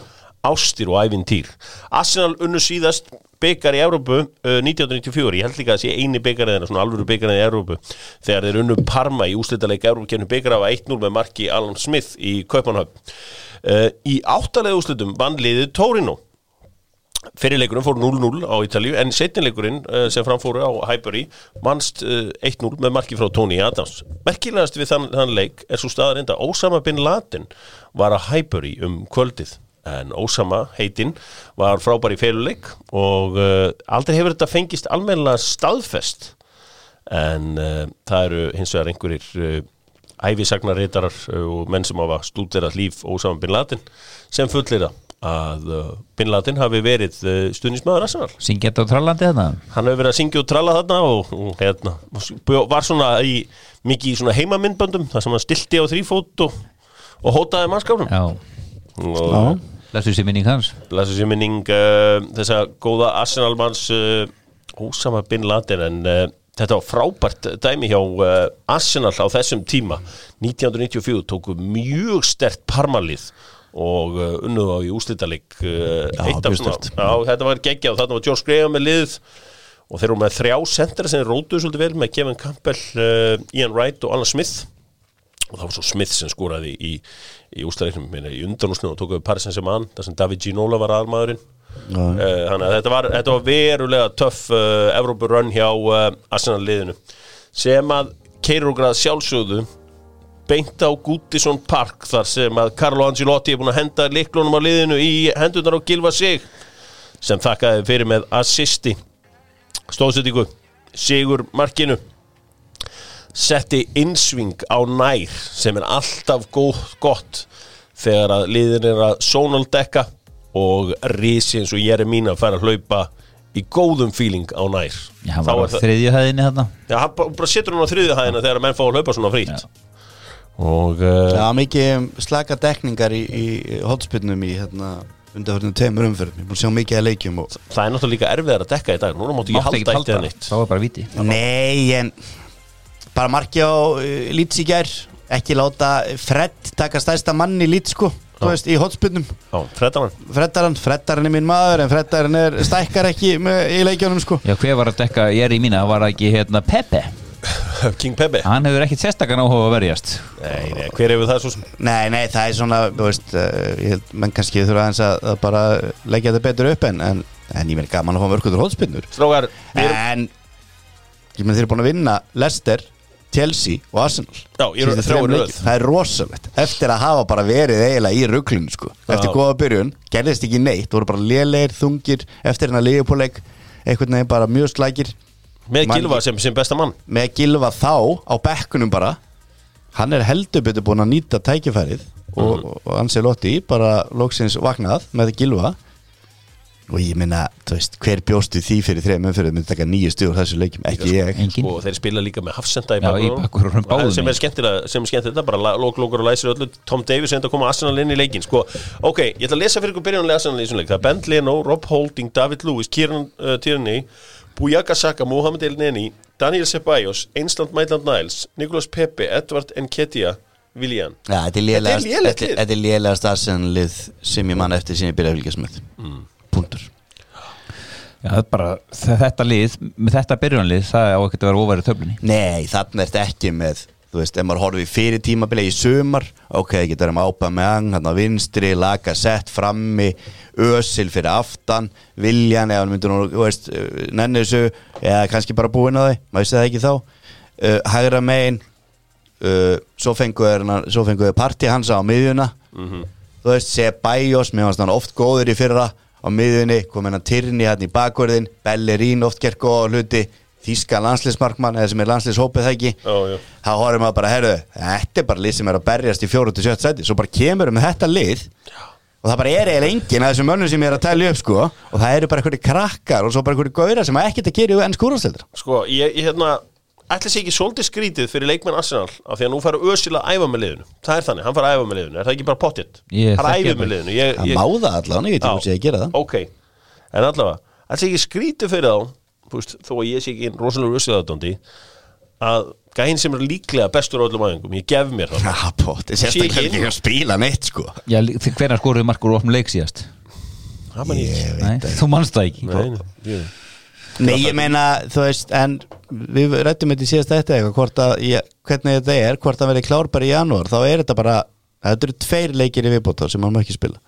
ástir og ævintýr. Arsenal unnu síðast byggar í Evrópu uh, 1994 ég held líka að sé eini byggarinn svona alvöru byggarinn í Evrópu þegar þeir unnu Parma í úslitaðleik Evrópu kemur byggar af 1-0 með marki Alan Smith í Kaupanhöfn uh, í áttalega úslitum vann liðið Torino. Fyrirleikurinn fór 0-0 á Ítalíu en setnileikurinn uh, sem framfóru á Highbury mannst uh, 1-0 með marki frá Tony Adams. Merkilegast við þann, þann leik er svo staðar enda Ósama bin Laden var að Highbury um kvöldið en Ósama heitinn var frábær í feluleik og uh, aldrei hefur þetta fengist almennilega staðfest. En uh, það eru hins vegar einhverjir uh, æfisagnarritarar uh, og menn sem hafa stúderað líf Ósama bin Laden sem fullir að bin Laden hafi verið stuðnismæður Arsenal Syngja þetta á trallandi þetta hann hefur verið að syngja og tralla þarna og, og hérna, var svona í mikið í svona heimamindböndum þar sem hann stilti á þrýfót og, og hótaði mannskapnum. Já, og lestu sér minning hans. Blessu sér minning uh, þessa góða Arsenal manns uh, ósama bin Laden en uh, þetta var frábært dæmi hjá uh, Arsenal á þessum tíma. 1994 tóku mjög stert parmalið og uh, unnuð á í úslitaleg uh, Já, eitt af svona þetta var geggja og þarna var George Graham með lið og þeir eru með þrjá sentra sem rótuðu svolítið vel með Kevin Campbell, uh, Ian Wright og Alan Smith. Og það var svo Smith sem skoraði í, í ústæðleiknum í undanúsnum og tók við Paris Saint-Germain þar sem David Ginola var aðalmaðurinn. Uh, þannig að þetta var, þetta var verulega töff uh, Evrópu run hjá uh, Arsenal liðinu. Sem að keirur okkur að sjálfsögðu beint á Goodison Park þar sem að Carlo Angelotti er búin að henda liklunum á liðinu í hendunar á Gilva Sig sem þakkaði fyrir með assisti. Stóðsettingu Sigur Markinu setti innsving á nær sem er alltaf góð, gott þegar að liðin er að sónaldekka og risi eins og ég er mín að fara að hlaupa í góðum feeling á nær. Já, hann var á þriðju hæðinni þarna. Já, hann bara setur hann á þriðju hæðina þegar menn fá að hlaupa svona frýtt og uh, Já, mikið slaka dekningar í, í hotspinnum í hérna undarförnum tveimur umferðum, ég að sjá mikið að leikjum og... það er náttúrulega líka erfiðar að dekka í dag. Núna máttu Mátti halda eitt eða neitt. Það var bara viti. Nei, en bara marki á uh, Leeds í gær. Ekki láta Fred taka stærsta mann í Leeds sko, þú veist, í freddamann Freddaran, Freddaran er minn maður en Freddaran er stækkar ekki með, í leikjónum sko. Já, hver var að dekka ég er í mína var ekki hérna Pepe? King Pepe. Hann hefur ekkit sérstakann áhuga að verjast. Nei, nei, hver hefur það svo sem? Nei, nei, það er svona, þú veist, uh, menn kannski þurfa aðeins að, að bara leggja þetta betur upp en, en, en ég meina gaman að fá við erum En ég meina þeir eru búin að vinna Leicester, Chelsea og Arsenal Já, þrjár í þremur röð. Það er rosalegt Eftir að hafa bara verið eiginlega í rugglinu sko. Eftir góða byrjun, gerðist ekki neitt voru bara lélegir, þungir Eftir hennar leigupóleik Einhvern veginn bara mjög slækir með Man- Gilva sem, sem besta mann Með Gilva þá á bekkunum bara Hann er heldur betur búin að nýta tækifærið Og, Mhm. og Anselotti bara loksins vaknað með Gilva Og ég minna, þú veist, hver bjóstu því fyrir þreim umfyrir myndi taka nýju stuður þessu leikjum, ekki ég Engin og sko, þeir spila líka með hafsenda í bakgrunum. Og sem er er skemmtilega bara lók-lókur og læsir öllu Tom Davis enda að koma Arsenal inn í leikin sko. ok, ég ætla að lesa fyrir ykkur byrjunlega Arsenal í þessum leik það er Ben Leno, Rob Holding, David Lewis Kieran uh, Tierney, Bujaka Saka Mohamed El Neni, Daniel Ceballos Einsland Maitland Niles, Nicolas Pepe Edward Nketiah, William Já, þetta er Þetta er lélegast lélegt Þetta lið. þetta er lélegast Arsenal-lið sem ég man eftir sem ég byrja að fylgjast með Mm. Puntur Já, það er bara þe- þetta lið með þetta byrjunlið það á ekkert að vera óverið töflunni. Nei, þarna er þetta ekki með Þú veist, ef maður horfið fyrir tímabili í sumar Ok, það getur um ápa með ang Hann á vinstri, laga sett frammi Ösil fyrir aftan Viljan, eða hann myndur nú, þú veist Nenni þessu, eða kannski bara búin á því Maður veist það ekki þá. Uh, Hægra megin uh, Svo fengu þeir Svo fengu þeir partí hans á miðjuna. Þú veist, Ceballos mér fannst hann oft góður í fyrra á miðunni, kom hennan Tyrni hann í bakvörðin Bellerín oft gert góða hluti Þíska landsliðsmarkmann eða sem er landsliðshópið það ekki? Já, já. þá horfum maður bara, herru, þetta er bara lið sem er að berjast í 4-7 sæti, svo bara kemur með þetta lið og það bara er eiginlega enginn af þessum mönnum sem ég er að tæla upp sko og það eru bara einhverju krakkar og svo bara einhverju gauðra sem að ekkert að í enn skúrasteldur Sko, ég, ég hérna ætli sé ekki svolítið skrítið fyrir leikmenn Arsenal af því að nú fara Özil að æfa með liðinu. Það er þannig, hann fara að æfa með liðinu, er það ekki bara pottitt hann æfa með liðinu ég, ég, má það allavega, ég veit ekki hvað sé að gera það. Ok, en allavega ætli sé ekki skrítið fyrir þá púst, þó að ég sé ekki rosalega Özil aðdóndi að gæinn sem er líklega bestur á öllum aðingum, ég gef mér það. Að spila neitt sko. Já, hvernig skoruðu markur opnum leik síðast? þú manst það ekki. Nei, nei, ég- meina, þú veist, en við rættum þetta í síðast þetta eitthvað, hvort að, ég, hvernig þetta er, hvort að verði klár bara í janúar, þá er þetta bara, þetta eru tveir leikir í viðbóta sem hann má ekki spila.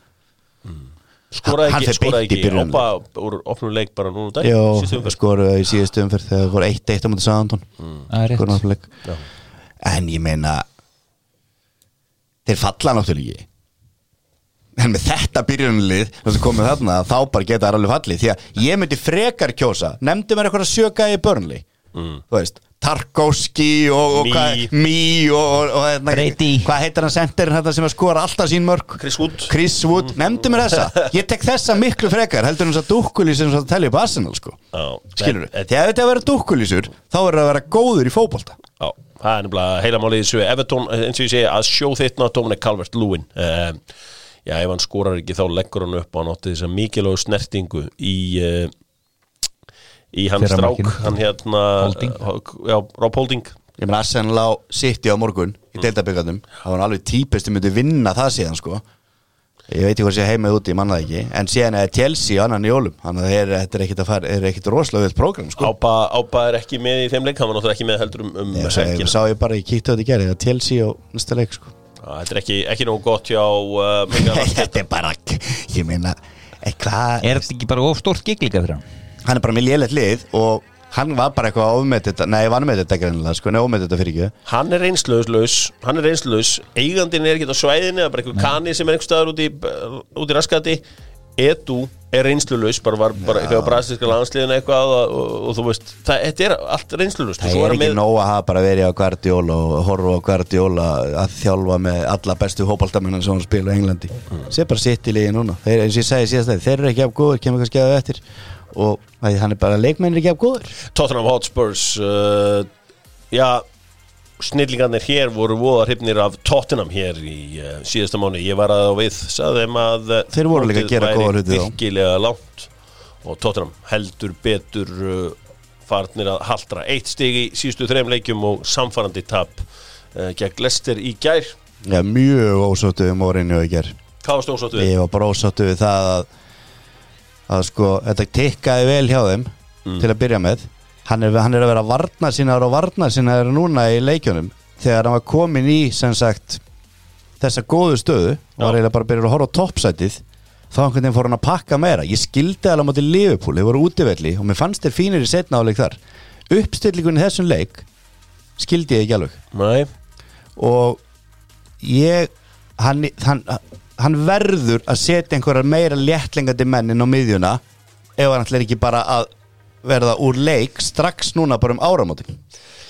skoraði ekki, fer skoraði beint í ekki. Opa úr opnum leik bara núna dag Jó, skoruðu í síðustu umferð þegar það voru 1-1 á mútið Sáðantón. Það. En ég meina, þeir falla náttúrulega ekki. En með þetta byrjunlið, að komið þarna, þá bara geta það alveg fallið. Því að ég myndi frekar kjósa, nefndi mér eitthvað að sjöka í börnli. Mm. Þú veist, Tarkovski og, og Mí og, og, og hérna, hvað heitir hann sendirinn þetta sem að skora alltaf sín mörg? Chris Wood. Chris Wood, nefndi mér þessa. Ég tek þessa miklu frekar, heldur hann þess að dúkkulís sem það telja upp Arsenal sko. Já, Skilur við, þegar þetta er að vera dúkkulísur þá er það að vera góður í fótbolta. Já, það er nefnilega heila málið þessu. Everton, eins og ég segi, að sjó þitt ná Dominic Calvert-Lewin. Uh, Já, ef hann skorar ekki þá leggur hann upp og hann átti þess að mikilvægu snertingu í uh, í hans Fyrra strák markinu. hann hérna Holding. Já, Rob Holding Ég menn Arsenal á City á morgun í Mm. deildabyggarnum það var alveg típist sem myndi vinna það síðan sko Ég veit ekki hvað sé heimað úti, ég manna það ekki En síðan er Chelsea annan í jólum Þannig að er- þetta er ekkit er ekkit rosalega vilt prógram sko Ába, Ába er ekki með í þeim leik hann var náttúrulega ekki með heldur um, um helgina. sá ég bara, ég kíkti á þetta í gerði Chelsea og næsta leik sko Þetta er ekki, ekki nógu gott hjá uh. Þetta er bara, ég meina eh, Er þetta ekki bara of stórt gig líka fyrir hann? hann er bara með lélætt lið og hann var bara eitthvað að ofmeta þetta nei, vann með þetta greinilega, sko, nei, ofmeta þetta fyrir ekki Hann er reynslöðslaus Hann er reynslöðs Eigandinn er ekki á svæðinu Það er bara einhver kani sem er einhver staðar út í, út í raskati Edu er reynslulaus bara var bara eitthvað á brasilíska landsliðinu eitthvað og, og, og þú veist, það, þetta er allt reynslulaust. Það er ekki nóg að hafa bara verið á Guardiola og horfa á Guardiola að þjálfa með alla bestu hópaldamennan sem hann spila á Englandi. Mm. sé bara sitt í liði núna. Þeir, eins og ég segi síðast þeir, þeir eru ekki af góður, kemur kannski að eftir. Og er bara leikmenn er ekki af góður Tottenham Hotspurs uh, já snillingarnir hér voru voða hrifnir af Tottenham hér í uh, síðasta mánu ég var að á við, þeim að uh, Þeir voru líka að gera góða hluti þá. virkilega langt og Tottenham heldur betur uh, farnir að haldra eitt stig í síðustu þreim leikjum og samfarandi tap gegn Leicester í gær. Já, mjög ósóttu við Mourinho í ger hvað var stóðsáttu við? Ég var bara ósóttu við það að, að sko, þetta tikkaði vel hjá þeim til að byrja með hann er, hann er að vera varnar sinnaður og varnar sinnaður núna í leikjunum. Þegar hann var komin í sem sagt þessa góðu stöðu og var eiginlega bara að byrja að horfa á toppsætið þá einhvern veginn fór hann að pakka meira. Ég skildi alveg móti Liverpool, þeir voru útivelli og mér fannst þeir fínir í setna áleik þar. Uppstillingunni þessum leik skildi ég ekki alveg. Nei, og ég hann, hann, hann verður að setja einhverjar meira léttlingandi menn inn á miðjuna ef hann ætlar ekki bara að verða úr leik strax núna bara um áramótin.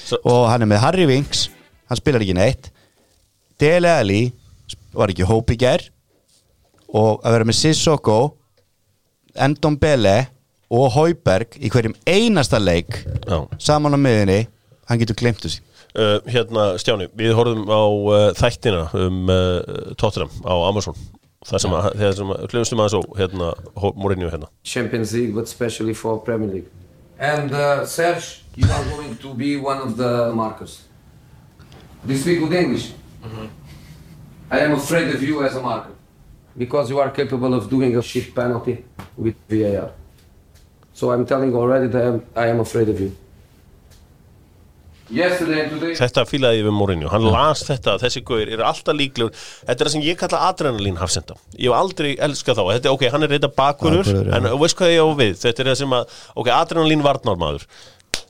Svo- og hann er með Harry Winks hann spilar ekki neitt. Dele Alli var ekki hóp í gær. Og að vera með Sissoko Endon Bele og Hauberg í hverjum einasta leik já. saman á miðjunni hann getur glemt þessi Uh, hérna Stjáni, við horfum á uh, þættina um uh, Tottenham á Amazon það sem að, þegar sem að, hljóðstum aðeins á hérna, Mourinho hérna Champions League, but especially for Premier League. And uh, Serge, you are going to be one of the markers. Do you speak good English? I am afraid of you as a marker because you are capable of doing a shit penalty with VAR. So I'm telling already that I am, I am afraid of you. Þetta fílaði við Mourinho, hann las þetta þessi gauðir eru alltaf líklegur. Þetta er það sem ég kalla adrenalín hafsenda. Ég hef aldrei elskað þá, þetta er ok, hann er reynda bakvörur Bakvörður, já. en veist hvað ég á við, þetta er það sem að ok, adrenalín varnarmaður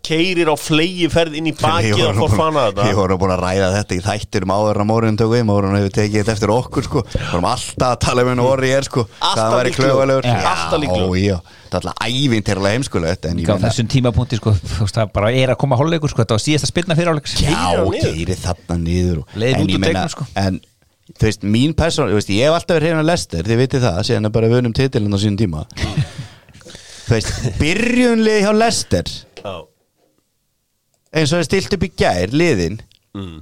keirir á flegi ferð inn í bakið og vorum fór búin- fana Við þetta vorum búin að ræða þetta í þættir um áður en Mórin tók við, Mórin hefur tekið þetta eftir okkur sko. Við vorum alltaf að tala um henni orri er sko. Alltaf Það væri klögulegur. Alltaf já, það er alltaf ævintýrlega heimskulegt Á þessum tímapunkti sko, það bara er að koma hálfleikur sko, þetta var síðasta spilna fyrir hálfleiks já, Keyrir hann niður. keiri þarna niður En út úr sko. Þú veist, mín persón, veist, ég hef alltaf verið hefðin að lester Þið vitið það, síðan að bara vunum titilinn á sínum tíma Þú veist, byrjunlið hjá lester Já, eins og það stilt upp í gær liðin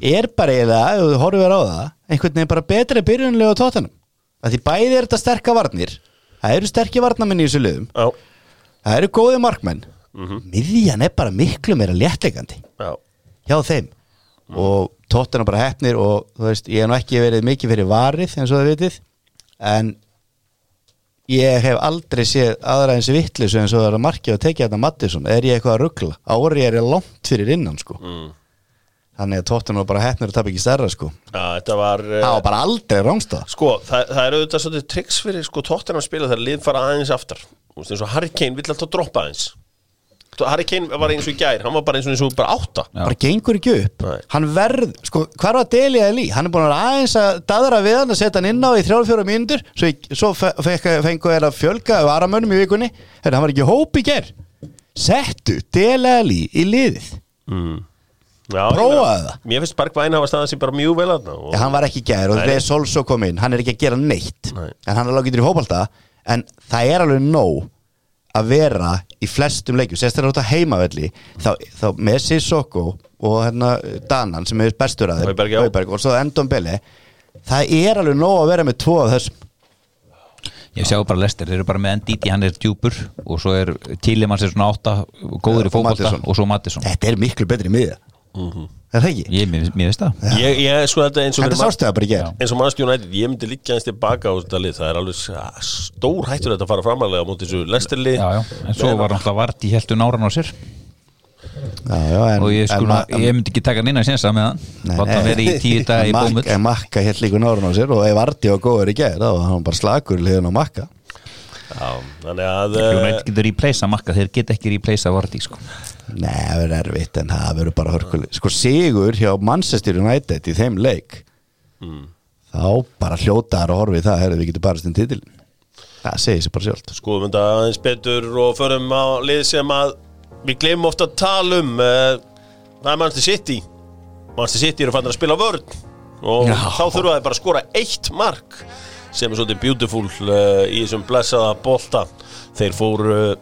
er bara eiginlega, ef þú horfir á það einhvern veginn bara betri byrjunlega á tóttanum að því bæði er þetta sterka varnir. Það eru sterkir varnamenn í þessu liðum. Já, það eru góði markmenn. Miðjan er bara miklu meira léttleikandi já. hjá þeim. Og tóttanum bara hefnir og þú veist, ég hef nú ekki verið mikið fyrir varið eins og það vitið. En ég hef aldrei séð aðra eins vittlisu eins og það er að markið að tekja þetta Mattisson. Er ég eitthvað að ruggla ári er ég langt fyrir innan sko. Mm. þannig að tóttanum var bara hefnir að tapa ekki stærra sko. Þetta var uh, það var bara aldrei rángstað Sko, það, það er auðvitað svolítið triks fyrir sko tóttina að spila þegar lið fara aðeins aftar. Þú veist, eins og Harry Kane vill alltaf droppa aðeins Harry Kane var eins og í gær, hann var bara eins og eins og bara átta Já. bara gengur ekki upp Nei. hann verð, sko, hvar var Deli eða Lí hann er búin að aðeins að daðra við hann að setja hann inn á í 3-4 mínútur svo, ég- svo fe- fekk- fengu þér að fjölga varamönnum í vikunni, Herra, hann var ekki í hóp í ger settu Deli eða Lí í liðið mm. Já, Prófaðu ég meina, það. Mér finnst Bergvæn hafa staðað sér bara mjög vel aðna og... Já, hann var ekki í gær og Nei. Reis Solso kom inn hann er ekki að gera neitt Nei. en hann er alveg getur í fótbalta en það er alveg nóg að vera í flestum leikjum sérstaklega út á heimavelli þá, þá með Sissoko og hérna Danan sem er bestur að þeim og svo Endon Belli það er alveg nóg að vera með tvo af þessum. Ég sjá bara Lester, þeir eru bara með Ndidi, hann er djúpur og svo er Tílimann sem svona átta góður í Mattisson. og svo Mattisson. Þetta er miklu betri miðja er það ekki? Ég, veist það. Ég, ég, sko þetta eins og þetta sástu það bara í ger eins og mannski United, ég myndi líka eins tilbaka á þetta lið, það er alveg s- stór hættur þetta að fara framalega á móti þessu lestirli Já, já, en svo var náttúrulega vart í heldu náran á sér. Já, já, en, og ég, en sko, ma- ég myndi ekki taka hann inn að sinsa með hann. Nei, hann nei. verið í tíu dag í En bómull en Makka hér líka nárun á sér og ef Arti var góður í ger þá var hann bara slagur í liðin á Makka. Já, þannig að United uh, getur replacea makka, þeir get ekki replacea Vardy sko. Nei, það verður erfitt en það verður bara hörkuleg. Sko sigur hjá Manchester United í þeim leik þá bara hljótaðar að horfi það herrðu við getum bara stund titil það segir sér bara sjálft. Skoðum þetta aðeins betur og förum á lið sem að við glemum ofta að tala um uh, það er Manchester City. Manchester City eru fann að spila vörn og Já. þá þurfa þeir bara að skora eitt mark sem er svolítið beautiful uh, í þessum blessaða bolta. Þeir fóru uh,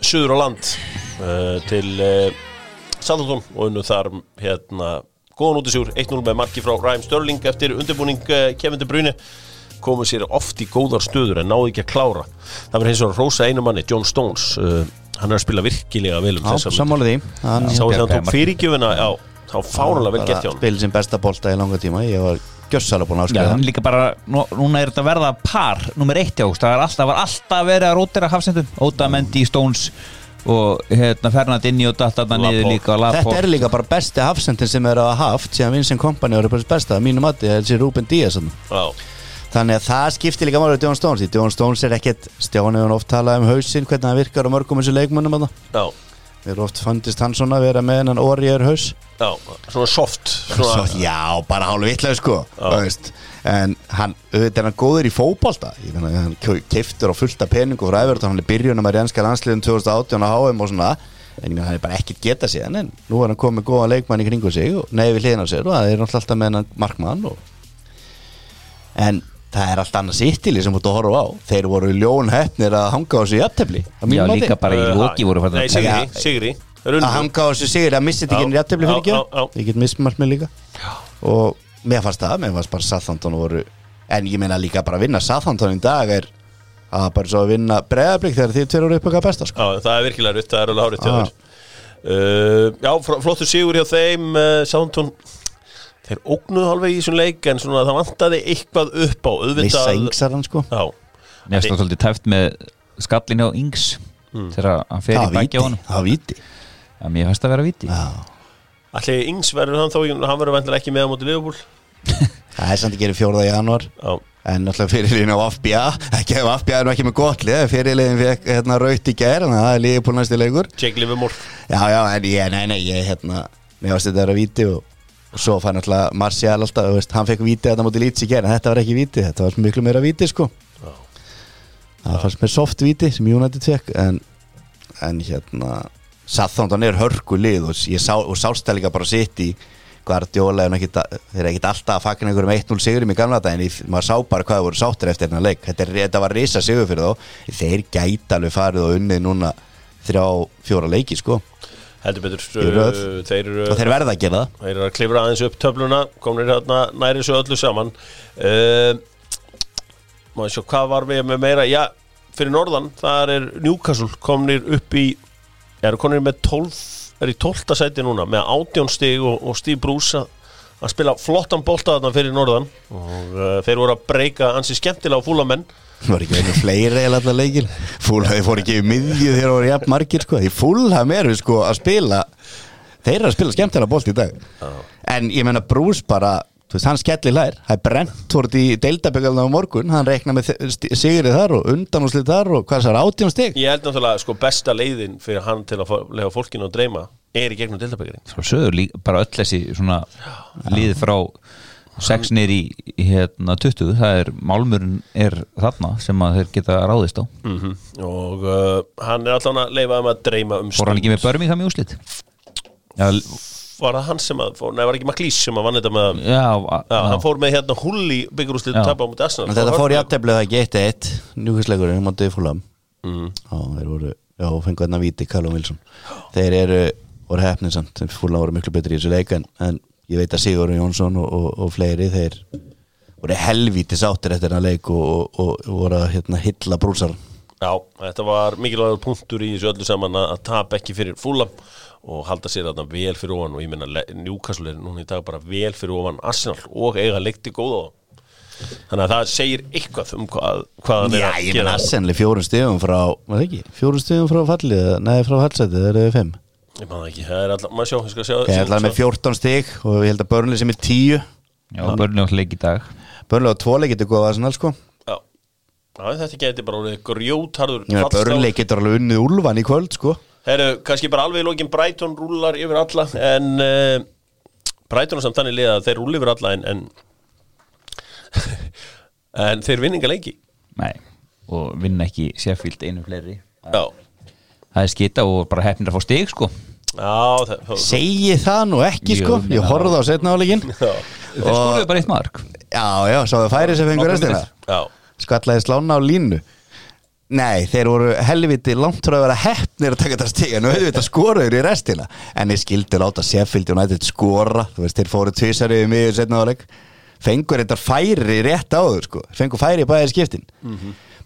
suður á land uh, til uh, Southampton og unnu þar hérna góðan út í sjúr 1-0 með marki frá Raheem Sterling eftir undirbúning uh, Kevin De Bruyne. Komu sér oft í góðar stöður en náðu ekki að klára. Það var hins vegar Rósa einu manni, John Stones uh, hann er að spila virkilega vel um Já, þessar sammála því. Hann sá því að hann tók fyrirgjöfuna já, þá fánulega vel gert hjá hann spil sem besta bolta í langa tíma. Ég var gjössalega búin að Já, áskrifa hann líka bara, nú, núna er þetta að verða par, nummer eitt já, það er alltaf, var alltaf verið að rótira hafsendum, Óta Mendi, Stones og hérna Fernandinho og datt þarna niður líka og Þetta er líka bara besti hafsendin sem er að haft síðan Vincent Kompany var bara besta að mínu mati, þessi Ruben Díaz þarna. já, Þannig að það skiptir líka máli á John Stones því John Stones er ekkert, Stjáni hefur oft talað um hausinn, hvernig hann virkar á mörgum þessu leikmönnum þarna. já, Við erum oft fundist hann svona að vera með hennan orriður haus já, svona soft Svo, svona, Já, bara hálf vitlega sko. En hann, auðvitað er hann góður í fótbolta. Ég meina, hann keiftur á fullta peningu frá Everton, hann er byrjunum að reynska landsliðin 2018 á HM og svona. En hann er bara ekkert geta síðan En nú er hann komið góðan leikmann í kringu sig og Nei, við hliðin á sér og það er alltaf með hennan markmann og... En það er allt annað sittili sem þú ert að horfa á. Þeir voru ljón hefnir að hanga á þessu jafntefli Já, líka bara í uh, loki voru nei, Sigri. Sigri. Að hanga á þessu sigur að missa þetta ekki jafntefli fyrir Já, já, já. ekki ég get mismart mig líka. Og mér fannst það, mér fannst bara Southampton voru, en ég meina líka bara að vinna Southampton í dag er að bara svo að vinna breðablík þegar þið tveir eru uppöka besta sko. Já, það er virkilega rutt, það er alveg hárið Ah. uh, Já, fl- flottur sigur hjá þeim uh, Sántón Þeir ógnuðu alveg í þessum leik en svona það vantaði eitthvað upp á missa auðvitað yngsar hann sko. Já, Mér stóð svolítið tæft með skallin hjá Ings þegar hann fer það í bækja á honum. það Já, mér fannst að vera viti. Já. Allir Ings verður hann þó? Hann verður vendilega ekki með á móti Liverpool. Það er samt að gera fjórða januar Já, en náttúrulega fyrirliðin á FBA ekki ef FBA er nú ekki með gott lið fyrirliðin fekk hérna raut í að það er búin næstu leikur. Jake Livermore. Já já en ég, nei nei, ég hérna mér varst þetta að vera víti og, og svo fann náttúrulega Marcial alltaf, veist, hann fekk víti þetta mútið lítið í gær en þetta var ekki víti, þetta var miklu meira víti sko. Það fannst mér soft víti sem United fekk en, en hérna Southampton er hörku lið og, sá, og sást það líka bara sitt í Guardiola er nú ekkit þeir eru ekkit alltaf að fagna einhverjum 1-0 sigurum í gamla daginn í- maður sá bara hvað það voru sáttir eftir hennar leik. Þetta, er, þetta var risa sigur fyrir þá. Þeir gæti alveg farið og unnið núna þrjá, fjóra leiki sko. Betur röð. uh, Þeir og þeir verða að gera það. Þeir eru að klifra aðeins upp töfluna Komnir hérna næri svo öllu saman. Uh, ég sjá hvað var við með meira? Já, fyrir norðan Það er Newcastle komnir upp í eru komnir með 12 er í 12. sæti núna með 18 stig og, og Steve Bruce að, spila flottan bolta þarna fyrir norðan. Og uh, þeir voru að breyka ansi skemmtilega á fúlamenn. Það var ekki einu fleiri eða allar leikir. Fúlhafi fór ekki í miðju þegar það voru jafn margir sko. Því fúlham eru sko að spila þeir eru að spila skemmtilega bolt í dag. En ég menna Bruce bara veist, hann skellir lær, það er Brentford í deildaböggalna á morgun, hann reikna með sigrið þar og undanúslið þar og hvað það er átjón stig? Ég held náttúrulega sko besta leiðin fyrir hann til að lega fólkinu að dreyma er í gegnum dildabækirinn Svo sögur líka, bara öll þessi svona líð frá 6 nýr í, hérna 20 það er, málmurinn er þarna sem að þeir geta ráðist á. Mm og uh, hann er allan að leifa um að dreyma um Fór hann ekki með Birmingham í úslit? Já, var það hann sem að fór, nei var ekki Maklís sem að vann þetta með já, Já, hann fór með hérna hull í byggjurúslið Já. tapa á mútið Arsenal. En þetta fór í afteflið það ekki 1-1 njúkvæsleikurinn, mótið fúlham mm. Já, þeir voru, já, fengu þarna víti Callum Wilson. Þeir eru, voru hefnið samt. Fúlan voru miklu betri í þessu leik en, en ég veit að Sigur Jónsson og, og, og fleiri þeir voru helvíti sáttir eftir hennar leik og, og, og, og voru að hérna, hylla brúsar Já, þetta var mikilvægur punktur í þessu öllu saman að, að tapa ekki fyrir fúlam og halda sér þarna vel fyrir ofan og ég minna Newcastle er núna í dag bara vel fyrir ofan Arsenal og eiga leikti góða. Þannig að það segir eitthvað um hvað, hvað hann er Já, að ég menn gera. Arsenal fjórum stegum frá, það ekki? Fjórum stegum frá fallið, nei frá fallsætið, þeir eru fimm. Ég það ekki, það er alltaf, maður sjá, ég skal sjá Ég ætlaði með 14 steg og ég held að Burnley sem er 10 Já, börnum átt leik í dag. Burnley á tvo leik getur góða Arsenal sko. Já, Já þetta geti bara orðið grjótarður Ég Burnley getur alveg unnið úlfan í kvöld sko Herru, kannski bara alveg í lokin Brighton rúlar yfir alla en uh, Brighton er samt þannig liða að þeir rúla yfir alla en en, en þeir vinninga leiki. Nei, og vinna ekki Sheffield einu fleiri. Já, Það er skita og bara hefnir að fá stig sko. Já það, það, Segi það nú ekki Jú, sko. Ég horfði á já, Þeir skoruðu bara eitt mark. Já, já, svo það færi sem fengur restina. Skallaði slána á línu Nei, þeir voru helviti langt frá að vera heppnir að taka þetta Nú hefðu þetta skoraður í restina. En ég skildi láta Sheffield United skora. Þú veist, þeir fóru tvisar yfir mig setna áleik Fengur þetta færi rétt áður sko. Fengur færi í bæðið skiptin.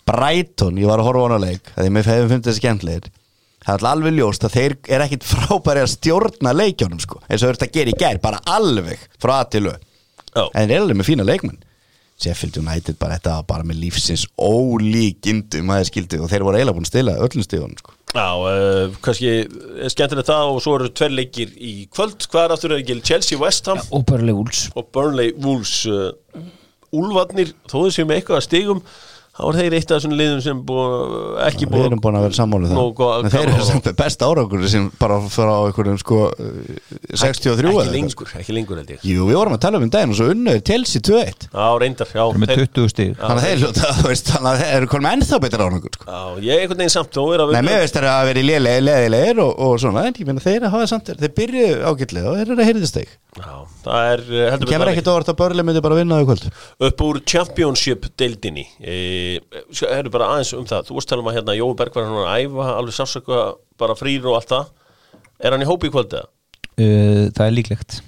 Brighton, ég var að horfa á hana leik Það er með hefum fundið þessi skemmtlegir Það er alveg ljóst að þeir er ekkit frábæri að stjórna leikjónum sko eins og þurft að gera í gær, bara alveg frá að til lög já. en þeir Sheffield United bara þetta var bara með lífsins ólíkindum að þeir skildi og þeir voru eiginlega búin að stila öllum stíðunum sko. já uh, kannski skemmtilegt það og svo eru tveir leikir í kvöld. Hvað er aftur ekki Chelsea West Ham? Og Burnley Wolves. Og Burnley Wolves uh, Úlfarnir, þó þessi með eitthvað að stigum þá er þeir eitt af þessum liðum sem búið, ekki við búið erum búin að vera sammálu Nógu það. Þeir eru samt besta árangur sem bara frá einhverjum sko uh, 63 ekki eitthvað. lengur, ekki lengur held ég. Jú, við vorum að tala um um daginn og svo unnuður Chelsea 2-1 Já, reyndar, já. Með þeir- 20 stig. Þannig að þeir hljóta, þú veist, þannig að þeir eru konum ennþá betra árangur sko. Já, ég er einhvern veginn samt og er að Nei, mér veist þeir að vera í leðilegir og, og svona, en ég meina þeir hafa samt þeir byrju ágætlega og þeir eru að heyrðist Já, það er heldur kemur á e, Herru bara aðeins um það. Þú varst að tala um að hérna Jói Berg var hann að æfa alveg sásöka bara frýr og allt það. Er hann í hópi í kvöldi eða? uh, Það er líklegt.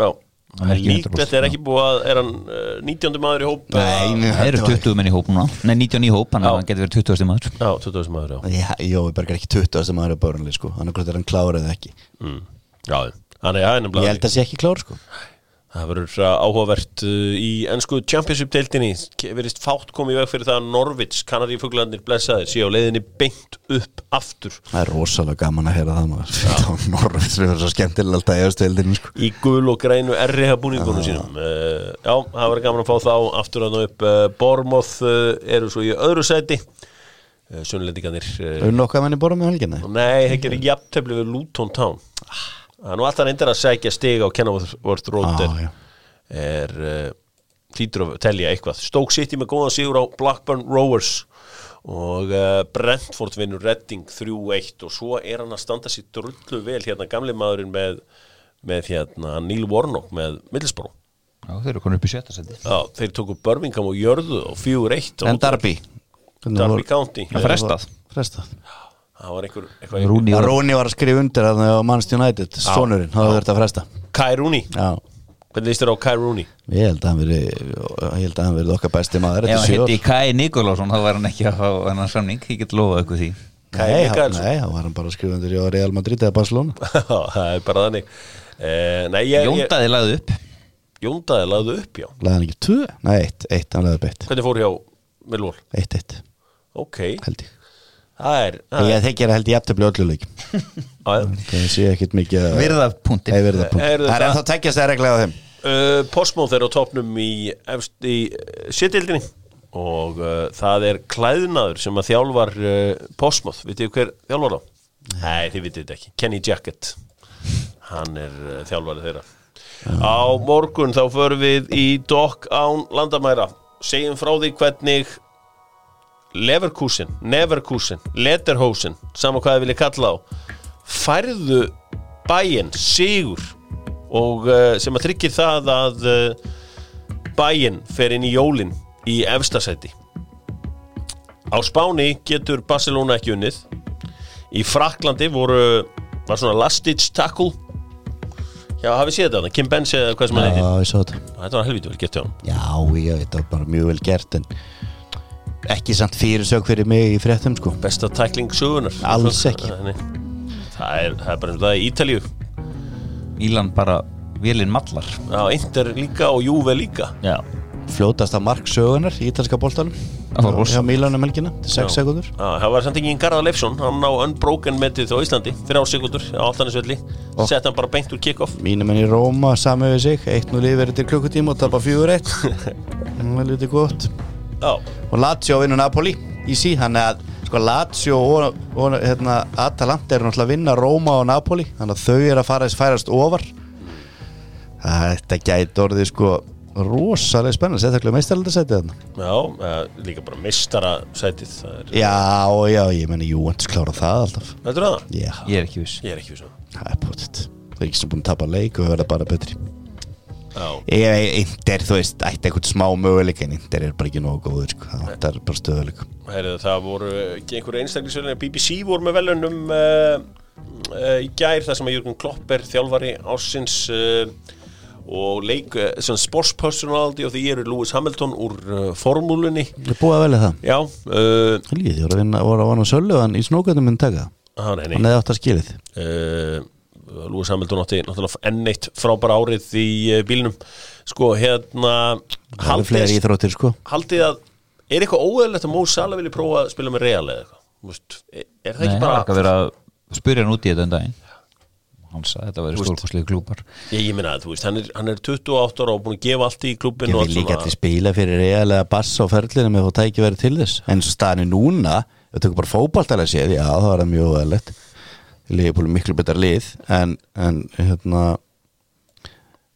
Já. Hann er Líklegt 100%, er ekki búið að Er hann uh, 19. maður í hóp Nei, Það eru þetta var- 20 menn í hóp núna. Nei, 19 í hóp, að hann getur verið 20 maður. Já, 20. maður, já. Já, Jói Berg er ekki 20 sem maður er börnli sko, hann er hvort er hann klár eða ekki. Mm. Já, þannig að það er Ég nefnilega held að sé ekki klár sko Það verður áhugavert uh, í ennsku Championship-deildinni verist fátt komið í veg fyrir það að Norvits, Kanarífuglandir blessaðir, séu leiðinni beint upp aftur. Það er rosalega gaman að heyra það maður. Það Norvins sem er svo skemmtilega alltaf í östuðildinu sko. í gul og grænu erriha búningunum sínum. Uh, Já, það verður gaman að fá þá aftur að ná upp uh, Bormoth eru svo í öðru sæti. Sunnlendingarnir uh, Unn okkar menni borða með helgina Nei, þeir gerir jafntefli við Luton Town. Það er nú alltaf reyndir að sækja stig á Kenilworth Road Já, er, já. er uh, hlýtur að telja eitthvað. Stoke City með góðan sigur á Blackburn Rovers og uh, Brentford vinnur Redding 3-1 og svo er hann að standa sér drullu vel hérna gamli maðurinn með, með hérna Neil Warnock með Middlesbrough. Já, þeir eru konur upp í sjötta seti Já, þeir tóku Birmingham og jörðu og 4-1 En Darby Darby County. Það frestað. Frestað. Það var einhver, eitthvað Rúni var Róni var að skrifa undir að það á Manchester United Stónurinn, það var verið að fresta. Kai Rooney, Já, hvernig líst þér á Kai Rooney? ég held að hann verið Ég held að hann verið okkar besti maður Ef hann hitti Kai Nikolásson þá var hann ekki að fá hennar samning. Ég get lofað ykkur því. Kai Mikaelsson. nei, hann var hann bara að skrifa undir í Real Madrid eða Barcelona. Það er bara þannig. Eh, Jóndaði lagði upp. Jóndaði lagði upp, já. Lagði hann ekki tvö? Nei, eitt, eitt, hann lagði upp eitt. Hvernig fór hjá Millwall? Eitt, eitt, Ok, held ég það er, það Ég þekki að held ég eftir blöðlu leik. Að, Það sé ekkit mikið að- Virða punktin Nei, virða punkt Heyrðu, Það er það- ennþá tekjast það reglega á þeim. Uh, Postmóð er á topnum í, efst, í sétildinni og uh, það er klæðnaður sem að þjálfar uh, Postmóð, vitið þið hver þjálfar þá? Nei, þið vitið þetta ekki, Kenny Jackett. Hann er uh, þjálfarið þeirra. Á morgun þá förum við í Dokk án landamæra. Segjum frá því hvernig Leverkusen, Neverkusen, Lederhosen saman hvað þið viljið kalla á færðu bæinn sigur og uh, sem að tryggir það að uh, bæinn fer inn í jólin í efstasæti á Spáni getur Barcelona ekki unnið. Í Fraklandi voru var svona last ditch tackle. Já hafið séð þetta Kim Benz eða hvað sem hann heitir? Já, ég sá þetta. Þetta var helvítið vel gert hjá hann Já, ég veit, það bara mjög vel gert en ekki samt fyrirsök fyrir mig í fréttum sko. Besta tækling sögunar Alls ekki. Nei. það er, það er bara eins og það í Ítalíu. Ílan bara Vélinn mallar. Já, Inter líka og Juve líka. Já. Fljótasta mark sögunar í ítalska rosa. Hjá Mílanum helgina, 6 sekundur Já, það var samt ekki Garðar Leifsson. Hann ná unbroken metið á Íslandi þrjá sekundur á altanisvelli sett hann bara beint úr kick-off. Mínum enn í Róma, sami við sig 1-0 yfir til klukkutíma og tapa 4-1 Það er litið gott Og Lazio vinnur Napoli í sí Þannig að sko Lazio og, og hérna, Atalanta eru náttúrulega að vinna Róma og Napoli Þannig að þau eru að fara færast ofar. Þetta gæti orðið sko rosalega spennandi Sérstaklega meistaraldasætið þarna. Já, uh, líka bara mistara sætið það er, Já, já, ég meni Júventus klára það alltaf. Heldur það? Já, Ég er ekki viss. Ég er ekki viss um það. er potið Það er ekki sem búin að tapa leik og verða bara betri Ég, Inder, þú veist, ætti eitthvað smá möguleik en Inder er bara ekki nógu góður sko. það er bara stöðuleik það voru ekki einhverju einstaklisverðin BBC voru með velunum uh, uh, í gær þar sem að Jürgen Klopp er þjálfari ársins uh, og leik uh, svona sports personality of the year er Lewis Hamilton úr formúlunni. Ég er búið að velja það. Já, Helgi, þið voru að vinna, voru að vana sölu hann í snókvæðum minn taka það. Hann hefði átt að skilið. Uh, Lewis Hamilton átti náttúrulega enn eitt frábæra árið í uh, bílnum. Sko hérna haldið, íþróttir sko. haldið að er eitthvað óeðlegt að Mo Salah vilja prófa að spila með Real eða eitthvað? Veist, er, það ekki bara að vera að spyrja hann út í þetta en daginn. Hann sagði að þetta veist. stórkostlegu klúpar ég, ég minna að þú veist, hann er, hann er 28 ára og búin að gefa allt í klubin Ég vil líka til spila fyrir realega bass á ferlinu með þú tæki verið til þess. En svo staðinu núna, ef þú tökur bara fótballtælega séð Já, það var mjög veðlegt Liðbúli miklu betra lið En, en hérna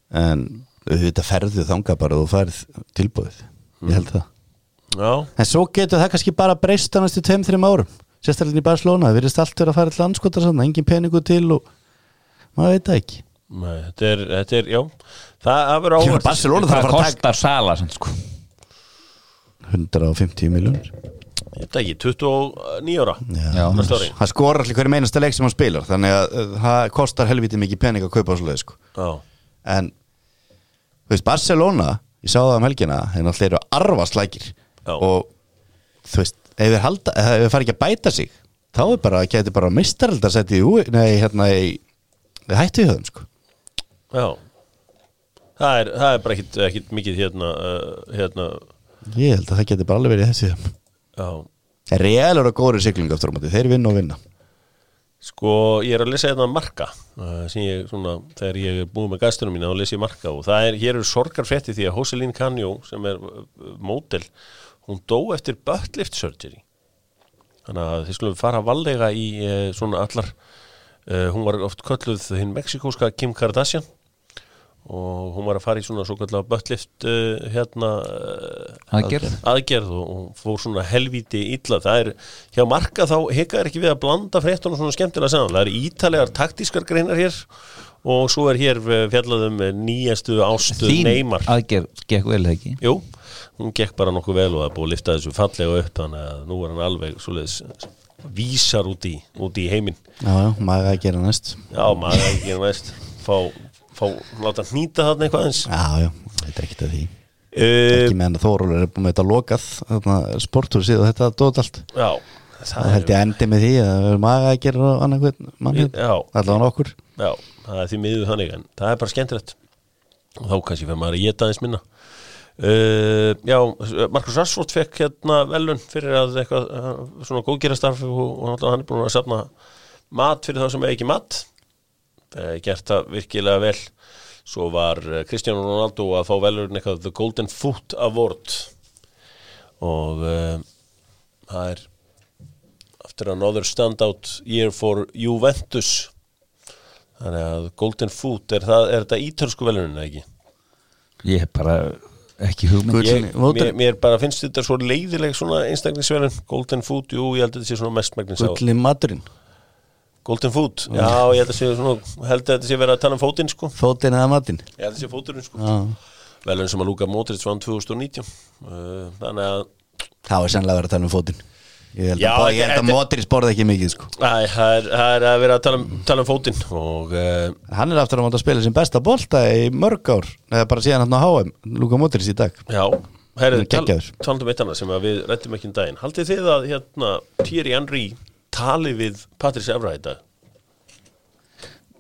En auðvitað ferðu þangað bara og þú færð tilbúið Ég held það. Já, En svo getur það kannski bara breyst á næstu 2-3 árum Sérstaklega í Barcelona, það virðist allt vera að fara til landskotar sann, engin peningu til og maður veit það ekki. Nei, þetta er, þetta er, já Það verður áhvert Barcelona þarf að fara að taka kostar Sala sem sko. 150 miljónir Þetta ekki, 29 ára. Það skorar allir hverju meinasta leik sem hann spilar Þannig að uh, það kostar helviti mikið pening að kaupa svo leið sko. En þú veist, Barcelona Ég sá það um helgina, þeir náttúrulega eru arfaslækir Já. Og þú veist, ef þeir, fara ekki að bæta sig Þá er bara, geti bara mistaraldar settið í, ú- nei, hérna í hættu í höfum sko. já. Það er, það er bara ekkit, ekkit mikið hérna, uh, hérna. Ég held að það geti bara alveg verið þessi Real eru að góri siglingu aftur á móti Þeir vinna og vinna. Sko, ég er að lesa hérna marka uh, ég, svona, þegar ég er búið með gæstunum mína lesa ég marka og það er, hér eru sorgarfrétti því að Jocelyn Canjo sem er uh, mótel, hún dó eftir buttlift surgery. Þannig að þið skulum fara valega í uh, svona allar hún var oft kölluð hinn mexikóska Kim Kardashian og hún var að fara í svona svo kallega buttlift uh, hérna uh, Aðgerð. aðgerð og, og fór svona helvíti illa. Það er, hjá marka þá hekkaður ekki við að blanda fréttunum svona skemmtilega saman. Það eru ítalegar taktískar greinar hér og svo er hér eh, fjallað um eh, nýjastu ástu Þín Neymar. aðgerð gekk vel ekki? Jú, hún gekk bara nokkuð vel og það búið að lifta þessu fallega upp þannig að nú er hann alveg svoleiðis vísar út í, út í heiminn. Já, já, maður að gera næst. Já, maður er ekki veist fá, fá, láta hnýta þarna eitthvað eins Já, já, þetta er ekkert að því. Uh, Ekki meðan að Þórólur er búin með þetta lokað þarna sporthúsið og þetta dót allt. Já, Það held ég endi með því að það er maga að gera annað hvern mann Já. allavega okkur. Já, það er því miður þannig en það er bara skemmtilegt. Og þá kannski fyrir maður að geta aðeins minna. Uh, Já, Markus Rassford fekk hérna velun fyrir að eitthvað uh, svona góðgerastarf og, og hann er búin að safna mat fyrir þá sem er ekki mat gert það virkilega vel. Svo var uh, Cristiano Ronaldo að fá velun eitthvað The Golden Foot Award. Og uh, það er after another standout year for Juventus. Þannig að Golden Foot, er, það, er þetta ítölsku velunin ekki? Ég hef bara ekki hugmynd mér, mér bara finnst þetta svo leiðileg svona einstaklingsvelun. Golden Foot, jú, ég held að þetta sé svona mestmægnis á Gulli maturinn, Golden Foot, já, ég held að sé svona held að þetta sé verið að tala um fótinn, sko. Fótinn eða matinn? Ég held að sé fóturinn, sko. Já, Velun sem að Luka Modric vann 2019 uh, Þannig að það var sennlega verið að tala um fótinn. Ég held Já, að, þetta- að Modric borði ekki mikið sko. Æ, það er, að vera að tala um, tala um fótinn og uh, Hann er aftur að máta að spila sem besta bolta í mörg ár eða bara síðan hann á HM, Luka Modric í dag. Já, herrið, er geggjaður. talandum um eitt annað sem að við rættum ekki um daginn. Haldið þið að hérna Thierry Henry tali við Patrice Evra í dag?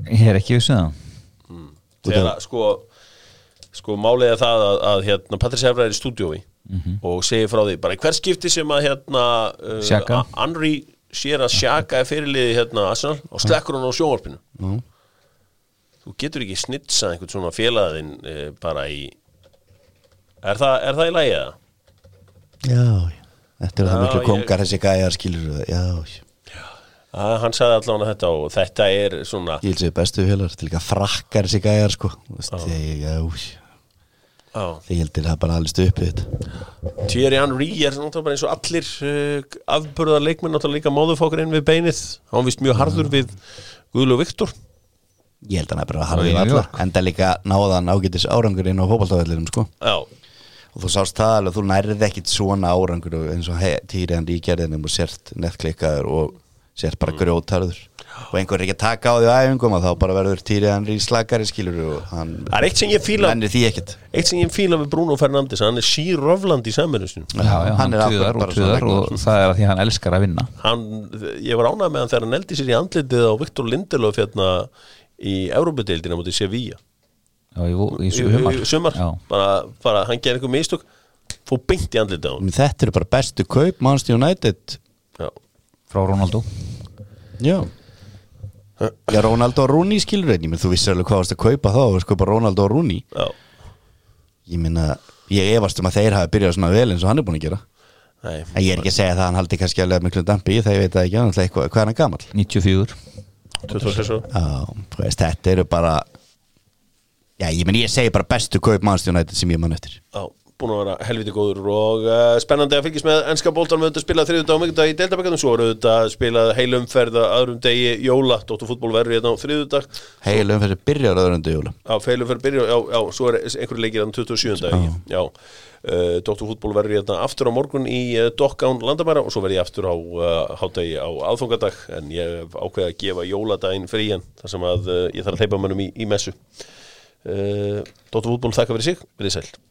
Ég er ekki vissið það þegar að sko sko er það að, að hérna, Patrice Evra er í stúdíói og segir frá því bara hver skipti sem að hérna uh, Xhaka. A- Henry sér að Sjaka er fyrirliði hérna Arsenal og slekkur hann á sjónvarpinu Mm. þú getur ekki snitsa einhvern svona félaðin uh, bara í er það, er það í lagi eða? Já, já. þetta eru það miklu kongar þessi gæjar skilur já, já Að, hann sagði allavega þetta og þetta er svona Ég vil segja bestu félagar til líka frakkar þessi gæjar sko. Ég, Ég heldur það bara alveg stupi þetta. Thierry Henry er náttúrulega bara eins og allir uh, afburðar leikmenn náttúrulega líka móðufókur inn við beinið. Hann vist mjög harður við Guðlu Viktor. Ég held að hann er bara að harfið New allar York. Enda líka náðan ágætis árangur inn á fótballtafellinum sko. Já, Og þú sást það alveg, þú nærði ekkit svona árangur eins og týri hann í gerðinum og sért nettklikkaður og sért bara Mm. grjótarður og einhver er ekki að taka á því á æfingum og þá bara verður týri hann í slagari skilur og hann mennir því ekkit eitt sem ég fíla við Bruno Fernandes hann er sír rofland í Já, já, hann, er tuðar og tuðar og það er að því að hann elskar að vinna. Hann, ég var ánægð með hann þegar hann eldi sér í andlitið á Viktor Lindelöf hérna í Európa-deildina mútið Sevilla. Já, í, í, í í, sumar, í sumar. Já. Bara, bara hann gerði einhver mistök fór beint í andlitið á hann Þetta eru bara bestu kaup Manchester United. Já, frá Ronaldo Já. Já, Ronaldo og Rooney skilur einnig menn þú vissir alveg hvað varst að kaupa þá og kaupa Ronaldo og Rooney. Já, Ég minna, ég efast um að þeir hafi byrjað svona vel eins og hann er búin að gera. Nei. En ég er ekki að segja það að hann haldi kannski alveg miklu dampi þegar ég veit það ekki, ætla eitthvað, hvað er hann gamall? 94 26 ára. Já, þú veist, þetta eru bara Já, ég menn ég segi bara bestu kaup United sem ég mann eftir. Já, búin að vera helviti góður og uh, spennandi að fylgjast með ennska bóltan við auðvitað spilað þriðudag og mikildag í deildabækjum svo eru auðvitað spilað heilumferð að öðrum degi jóla, Dóttarfútból verður hérna á þriðudag Heil umferði byrjar öðrundu jóla. Á feilumferð byrja, já, já, svo er einhverju leikir hann 27. dagi, já. Uh, Dóttarfútból verður hérna aftur á morgun í uh, Dokkán landamæra og svo verður ég aftur á hátegi á aðfangadag. En ég hef ákveðið að gefa jóladaginn frían þar sem að ég þarf að hleypa mönnum í, í messu. Uh, Dóttarfútból þakka fyrir sig, verið sæl